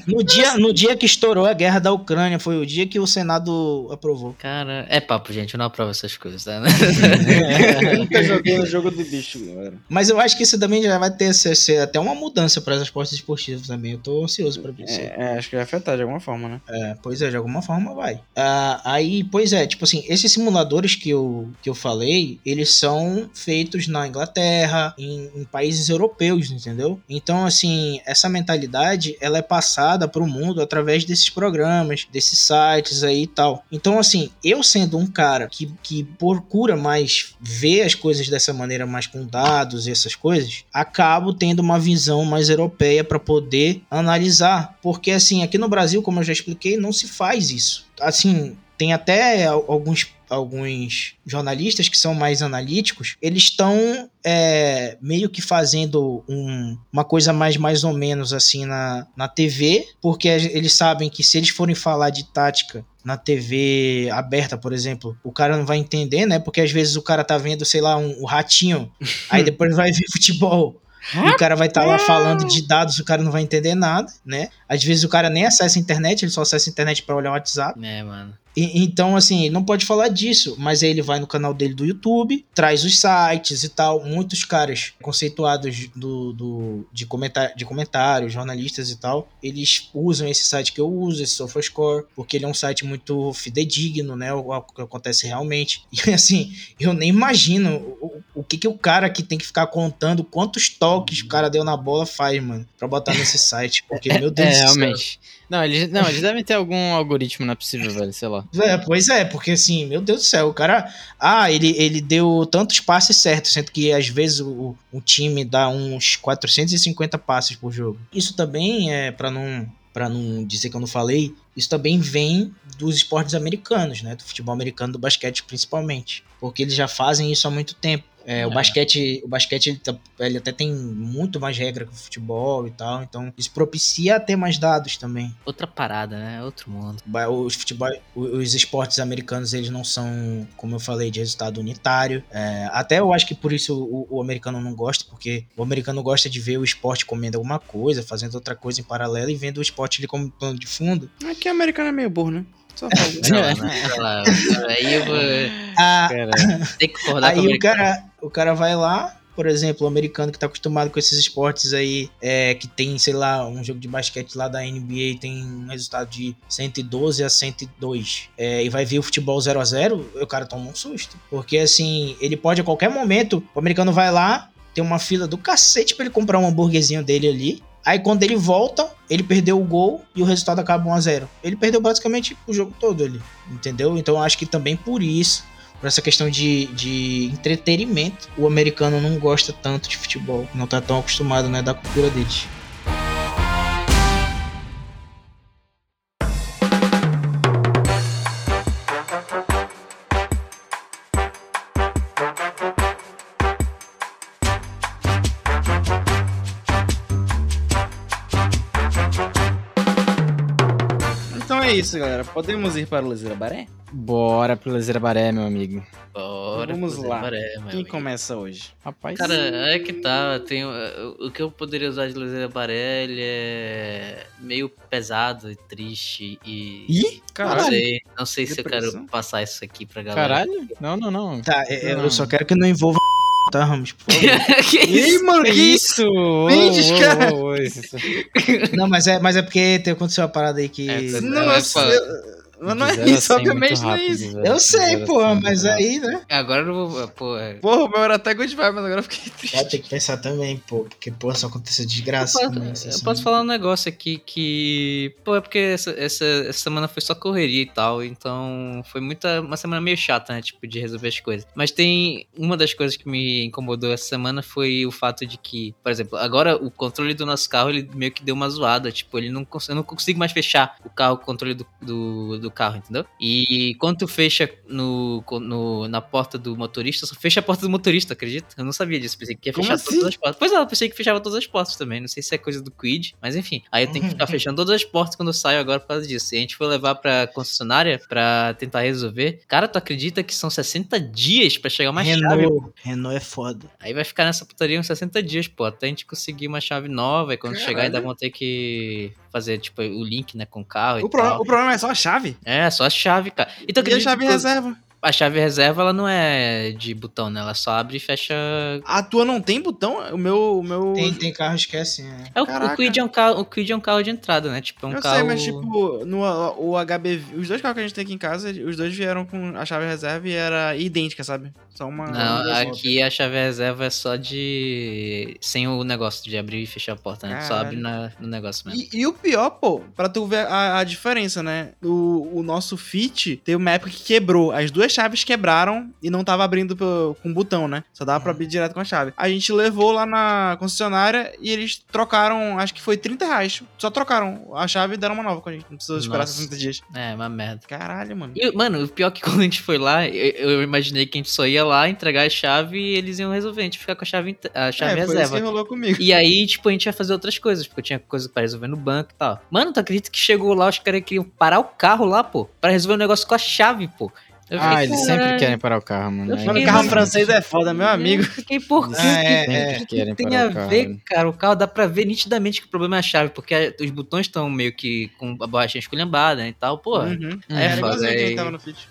no dia No dia que estourou a guerra da Ucrânia, foi o dia que o Senado aprovou. Cara, é papo, gente, eu não aprovo essas coisas, tá? eu nunca joguei no jogo do bicho, galera. Mas eu acho que isso também já vai ter ser, ser até uma mudança para as esportes esportivos também. Eu tô ansioso para isso. É, é, acho que vai afetar de alguma forma, né? É, pois é, de alguma forma vai. Uh, aí, pois é, tipo assim, esses simuladores que eu, que eu falei, eles são feitos na Inglaterra, em, em países europeus, entendeu? Então, assim, essa mentalidade, ela é passada para o mundo através desses programas, desses sites aí e tal. Então, assim, eu sendo um cara que, que procura mais ver as coisas dessa maneira, mais com dados e essas coisas, acabo tendo uma visão mais europeia para poder analisar. Porque, assim, aqui no Brasil, como eu já expliquei, não se faz isso. Assim, tem até alguns alguns jornalistas que são mais analíticos, eles estão é, meio que fazendo um, uma coisa mais mais ou menos assim na, na TV, porque eles sabem que se eles forem falar de tática na TV aberta, por exemplo, o cara não vai entender, né? Porque às vezes o cara tá vendo, sei lá, um, um ratinho, aí depois vai ver futebol. E o cara vai estar tá lá falando de dados, o cara não vai entender nada, né? Às vezes o cara nem acessa a internet, ele só acessa a internet para olhar o WhatsApp. É, mano. E, então, assim, não pode falar disso, mas aí ele vai no canal dele do YouTube, traz os sites e tal. Muitos caras conceituados do, do, de, comentar, de comentários, jornalistas e tal, eles usam esse site que eu uso, esse SofaScore, porque ele é um site muito fidedigno, né? O, o que acontece realmente. E assim, eu nem imagino o, o que, que o cara que tem que ficar contando quantos toques o cara deu na bola faz, mano, pra botar nesse site. Porque, meu Deus é, do céu. Realmente. Não, eles, não, eles devem ter algum algoritmo, não é possível, velho, sei lá. É, pois é, porque assim, meu Deus do céu, o cara. Ah, ele, ele deu tantos passes certos, sendo que às vezes o, o time dá uns 450 passes por jogo. Isso também é para não para não dizer que eu não falei, isso também vem dos esportes americanos, né? Do futebol americano, do basquete principalmente. Porque eles já fazem isso há muito tempo. É, O É. basquete, o basquete ele, tá- ele até tem muito mais regra que o futebol e tal, então isso propicia a ter mais dados também. Outra parada, né? Outro mundo. Os futebol, os esportes americanos eles não são, como eu falei, de resultado unitário. É, até eu acho que por isso o, o americano não gosta, porque o americano gosta de ver o esporte comendo alguma coisa, fazendo outra coisa em paralelo e vendo o esporte ali como plano de fundo. Aqui o americano é meio burro, né? Só. Não, lá, aí eu vou Ah, ter que concordar com Aí o o cara, o cara vai lá, por exemplo, o americano que tá acostumado com esses esportes aí, é, que tem, sei lá, um jogo de basquete lá da NBA tem um resultado de 112 a 102, é, e vai ver o futebol 0 a 0 o cara toma um susto. Porque assim, ele pode a qualquer momento, o americano vai lá, tem uma fila do cacete pra ele comprar um hambúrguerzinho dele ali. Aí quando ele volta, ele perdeu o gol e o resultado acaba 1 a 0 Ele perdeu basicamente o jogo todo ali, entendeu? Então acho que também por isso por essa questão de, de entretenimento, o americano não gosta tanto de futebol. Não tá tão acostumado, né, da cultura deles. É isso, galera. Podemos ir para o Lezeira Baré? bora pro Lezeira Baré, meu amigo. Bora, Vamos fazer lá. Baré, meu Quem amigo. começa hoje? Rapaz. Cara, é que tá. Tem, o- o que eu poderia usar de Luzeira Baré, ele é meio pesado e triste e. Ih, não caralho. sei, não sei se eu quero passar isso aqui pra galera. Caralho? Não, não, não. Tá, é- Não. eu só quero que não envolva tá, Ramos? Por favor. que isso? Ih, mano, que isso? Ô, cara. não, mas é, mas é porque aconteceu uma parada aí que. É, Nossa, é eu- mas não é isso, cem obviamente não é isso. velho. De sei, pô, cem mas aí, né? Agora eu não vou. Pô, é. Porra, o meu era até good vibe, mas agora eu fiquei triste. Vai ter que pensar também, pô, porque, pô, só aconteceu desgraça. Eu posso, também, essa eu posso falar um negócio aqui que. Pô, é porque essa, essa, essa semana foi só correria e tal. Então foi muita. Uma semana meio chata, né? Tipo, de resolver as coisas. Mas tem. Uma das coisas que me incomodou essa semana foi o fato de que, por exemplo, agora o controle do nosso carro ele meio que deu uma zoada. Tipo, ele não, eu não consigo mais fechar o carro, o controle do, do, do carro, entendeu? E quando tu fecha no, no, na porta do motorista, só fecha a porta do motorista, acredita? Eu não sabia disso. Pensei que ia Como fechar assim? todas as portas. Pois é, eu pensei que fechava todas as portas também. Não sei se é coisa do Quid, mas enfim. Aí eu tenho que ficar fechando todas as portas quando eu saio agora por causa disso. E a gente foi levar pra concessionária pra tentar resolver. Cara, tu acredita que são 60 dias pra chegar uma chave? Renault, Renault é foda. Aí vai ficar nessa putaria uns 60 dias, pô, até a gente conseguir uma chave nova. E quando Caralho. chegar, ainda vão ter que fazer, tipo, o link, né, com o carro e O, pro- tal. o problema é só a chave. É, só a chave, cara. Então, E a chave que reserva. a chave reserva, ela não é de botão, né? Ela só abre e fecha. A tua não tem botão? O meu. O meu... Tem, tem carro que esquece, né? É, o, o Quid é um carro, o Quid é um carro de entrada, né? Tipo, é um eu carro. sei, mas tipo, no o HB. Os dois carros que a gente tem aqui em casa, os dois vieram com a chave reserva e era idêntica, sabe? Só uma. Não, uma- aqui a chave reserva é só de. sem o negócio de abrir e fechar a porta, né? Só abre na, no negócio mesmo. E, e o pior, pô, pra tu ver a, a diferença, né? O, o nosso Fit teve uma época que quebrou. As duas chaves quebraram e não tava abrindo pro- com botão, né? Só dava pra abrir direto com a chave. A gente levou lá na concessionária e eles trocaram, acho que foi 30 reais. Só trocaram a chave e deram uma nova com a gente. Não precisou esperar Nossa. 60 dias. É, uma merda. Caralho, mano. E, mano, o pior é que quando a gente foi lá, eu, eu imaginei que a gente só ia lá entregar a chave e eles iam resolver. A gente ficar com a chave, a chave é, reserva. E aí, tipo, a gente ia fazer outras coisas, porque eu tinha coisa pra resolver no banco e tal. Mano, tu acredita que chegou lá, os caras queriam parar o carro lá, pô, pra resolver o negócio com a chave, pô. Eu Ah, fiquei, eles sempre "Caralho". querem parar o carro, mano. É Mano, carro mano, francês é foda, meu amigo. Eu fiquei, por quê? Eles Ah, é, sempre é. querem tem parar a o carro. ver, velho. cara? O carro dá pra ver nitidamente que o problema é a chave, porque os botões estão meio que com a borrachinha esculhambada né, e tal. Pô, Uhum. é Era foda. aí.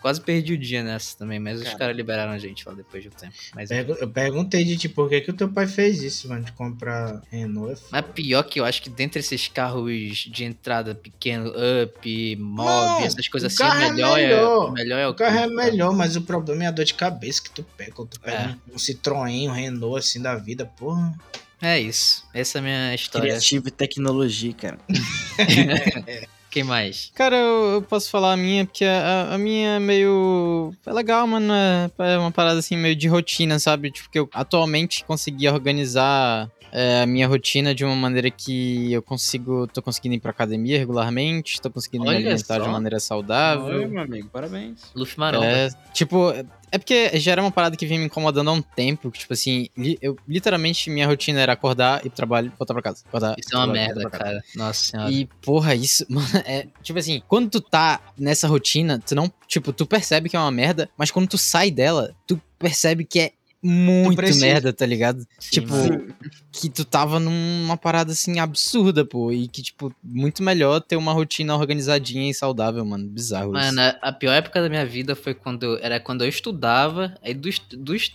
Quase perdi o dia nessa também, mas os Cara. caras liberaram a gente lá depois de um tempo. Mas, Pergu- Eu perguntei de ti por que, que o teu pai fez isso, mano, de comprar Renault. é mas pior que eu acho que dentre esses carros de entrada pequeno, up, mob, Não, essas coisas o assim, o carro é melhor é, melhor. o melhor é o O carro é melhor, mas o problema é a dor de cabeça que tu pega. Quando tu pega É. um, um Citroën, um Renault assim da vida, porra. É isso. Essa é a minha história. Criativo e tecnologia, cara. Quem mais? Cara, eu, eu posso falar a minha, porque a, a minha é meio. É legal, mano. É, é uma parada assim, meio de rotina, sabe? Tipo, que eu atualmente consegui organizar é, a minha rotina de uma maneira que eu consigo. tô conseguindo ir pra academia regularmente, tô conseguindo Olha me alimentar só. de maneira Oi, saudável. meu amigo, parabéns. Luffy Maromba. É, tipo, é porque já era uma parada que vinha me incomodando há um tempo. que, Tipo assim, li- eu literalmente minha rotina era acordar, ir pro trabalho e voltar pra casa. Acordar, Isso é uma trabalhar, merda, cara. Nossa senhora. E, porra, isso, mano, é. Tipo assim, quando tu tá nessa rotina, tu não. Tipo, tu percebe que é uma merda, mas quando tu sai dela, tu percebe que é muito merda, tá ligado? Sim, tipo, mano. que tu tava numa parada assim absurda, pô. E que, tipo, muito melhor ter uma rotina organizadinha e saudável, mano. Bizarro isso. Mano, a- pior época da minha vida foi quando eu, era quando eu estudava, aí do,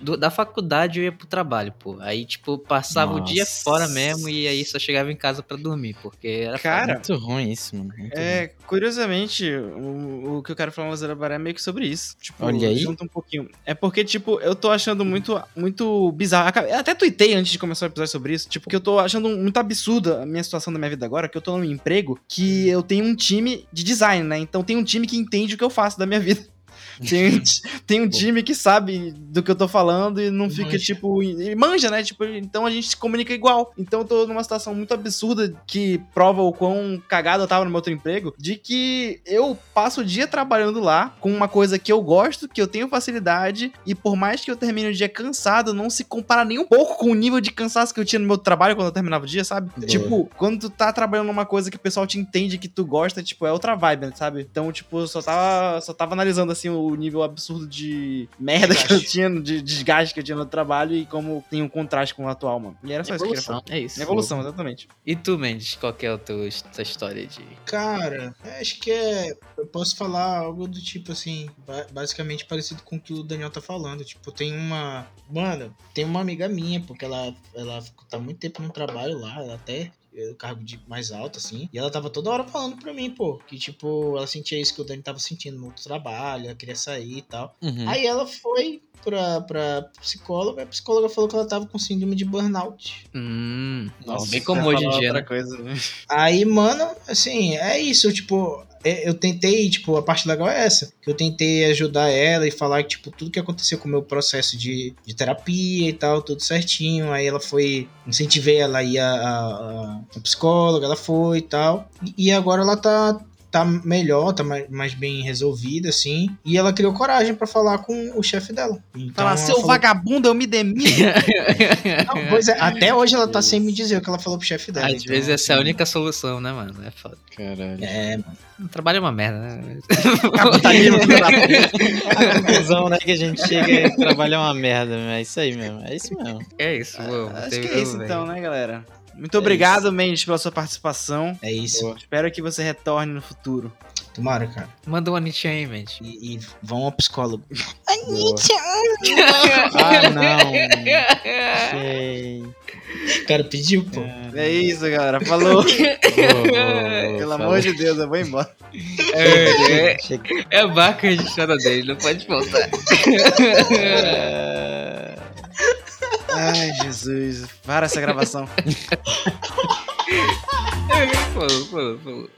do da faculdade eu ia pro trabalho, pô. Aí, tipo, passava o dia Nossa. fora mesmo e aí só chegava em casa pra dormir, porque era Cara, Muito ruim isso, mano. muito ruim. É, curiosamente, o, o que eu quero falar no Zero Baré é meio que sobre isso. Tipo, Olha aí. junta um pouquinho. É porque, tipo, eu tô achando muito, muito bizarro. Eu até tuitei antes de começar o episódio sobre isso. Tipo, que eu tô achando muito absurda a minha situação da minha vida agora, que eu tô num emprego que eu tenho um time de design, né? Então tem um time que entende o que eu faço da minha vida. Tem, um tem um time que sabe do que eu tô falando e não fica, Manja. tipo. E manja, né? Tipo, então a gente se comunica igual. Então eu tô numa situação muito absurda que prova o quão cagado eu tava no meu outro emprego. De que eu passo o dia trabalhando lá com uma coisa que eu gosto, que eu tenho facilidade. E por mais que eu termine o dia cansado, não se compara nem um pouco com o nível de cansaço que eu tinha no meu trabalho quando eu terminava o dia, sabe? Boa. Tipo, quando tu tá trabalhando numa coisa que o pessoal te entende que tu gosta, tipo, é outra vibe, sabe? Então, tipo, eu só tava, só tava analisando, assim, o nível absurdo de merda que eu Desgaste. tinha, de desgaste que eu tinha no trabalho e como tem um contraste com o atual, mano. E era só isso que eu queria evolução. falar. É isso. Evolução, exatamente. E tu, Mendes, qual que é a tua, história de. Cara, acho que é. Eu posso falar algo do tipo assim, ba- basicamente parecido com o que o Daniel tá falando. Tipo, tem uma. Mano, tem uma amiga minha, porque ela, ela tá muito tempo no trabalho lá, ela até. É, cargo de mais alto, assim. E ela tava toda hora falando pra mim, pô, que tipo, ela sentia isso que o Dani tava sentindo no outro trabalho, ela queria sair e tal. Uhum. Aí ela foi pra, pra psicóloga, a psicóloga falou que ela tava com síndrome de burnout. Hum. Nossa, bem como hoje em dia, né? coisa, né? Aí, mano, assim, é isso, tipo, é- eu tentei, tipo, a parte legal é essa, que eu tentei ajudar ela e falar, tipo, tudo que aconteceu com o meu processo de, de terapia e tal, tudo certinho, aí ela foi, incentivei ela a ir a, a, a psicóloga, ela foi e tal, e, e agora ela tá, tá melhor, tá mais, mais bem resolvida, assim, e ela criou coragem pra falar com o chefe dela. Então, Falar, seu falou- vagabundo, eu me demito. Não, pois é, até hoje ela tá sem me dizer o que ela falou pro chefe dela. Às então, vezes essa é a assim, única solução, né, mano? É foda. Caralho. É, mano. O trabalho é uma merda, né? Capitalismo. A conclusão, né, que a gente chega é que trabalho é uma merda, é isso aí mesmo. É isso mesmo. É isso, vou, Acho teve que é isso então, né, galera? Muito obrigado, Mendes, pela sua participação. É isso. Espero que você retorne no futuro. Tomara, cara. Manda um Anitta aí, Mendes. E, e vão ao psicólogo. Ah, não. Sei. O cara pediu, pô. É isso, galera. Falou. Vou, vou, Pelo fala. amor de Deus, eu vou embora. É, é, é a marca registrada dele, não pode voltar. É, Ai, Jesus. Para essa gravação. falou, falou, falou.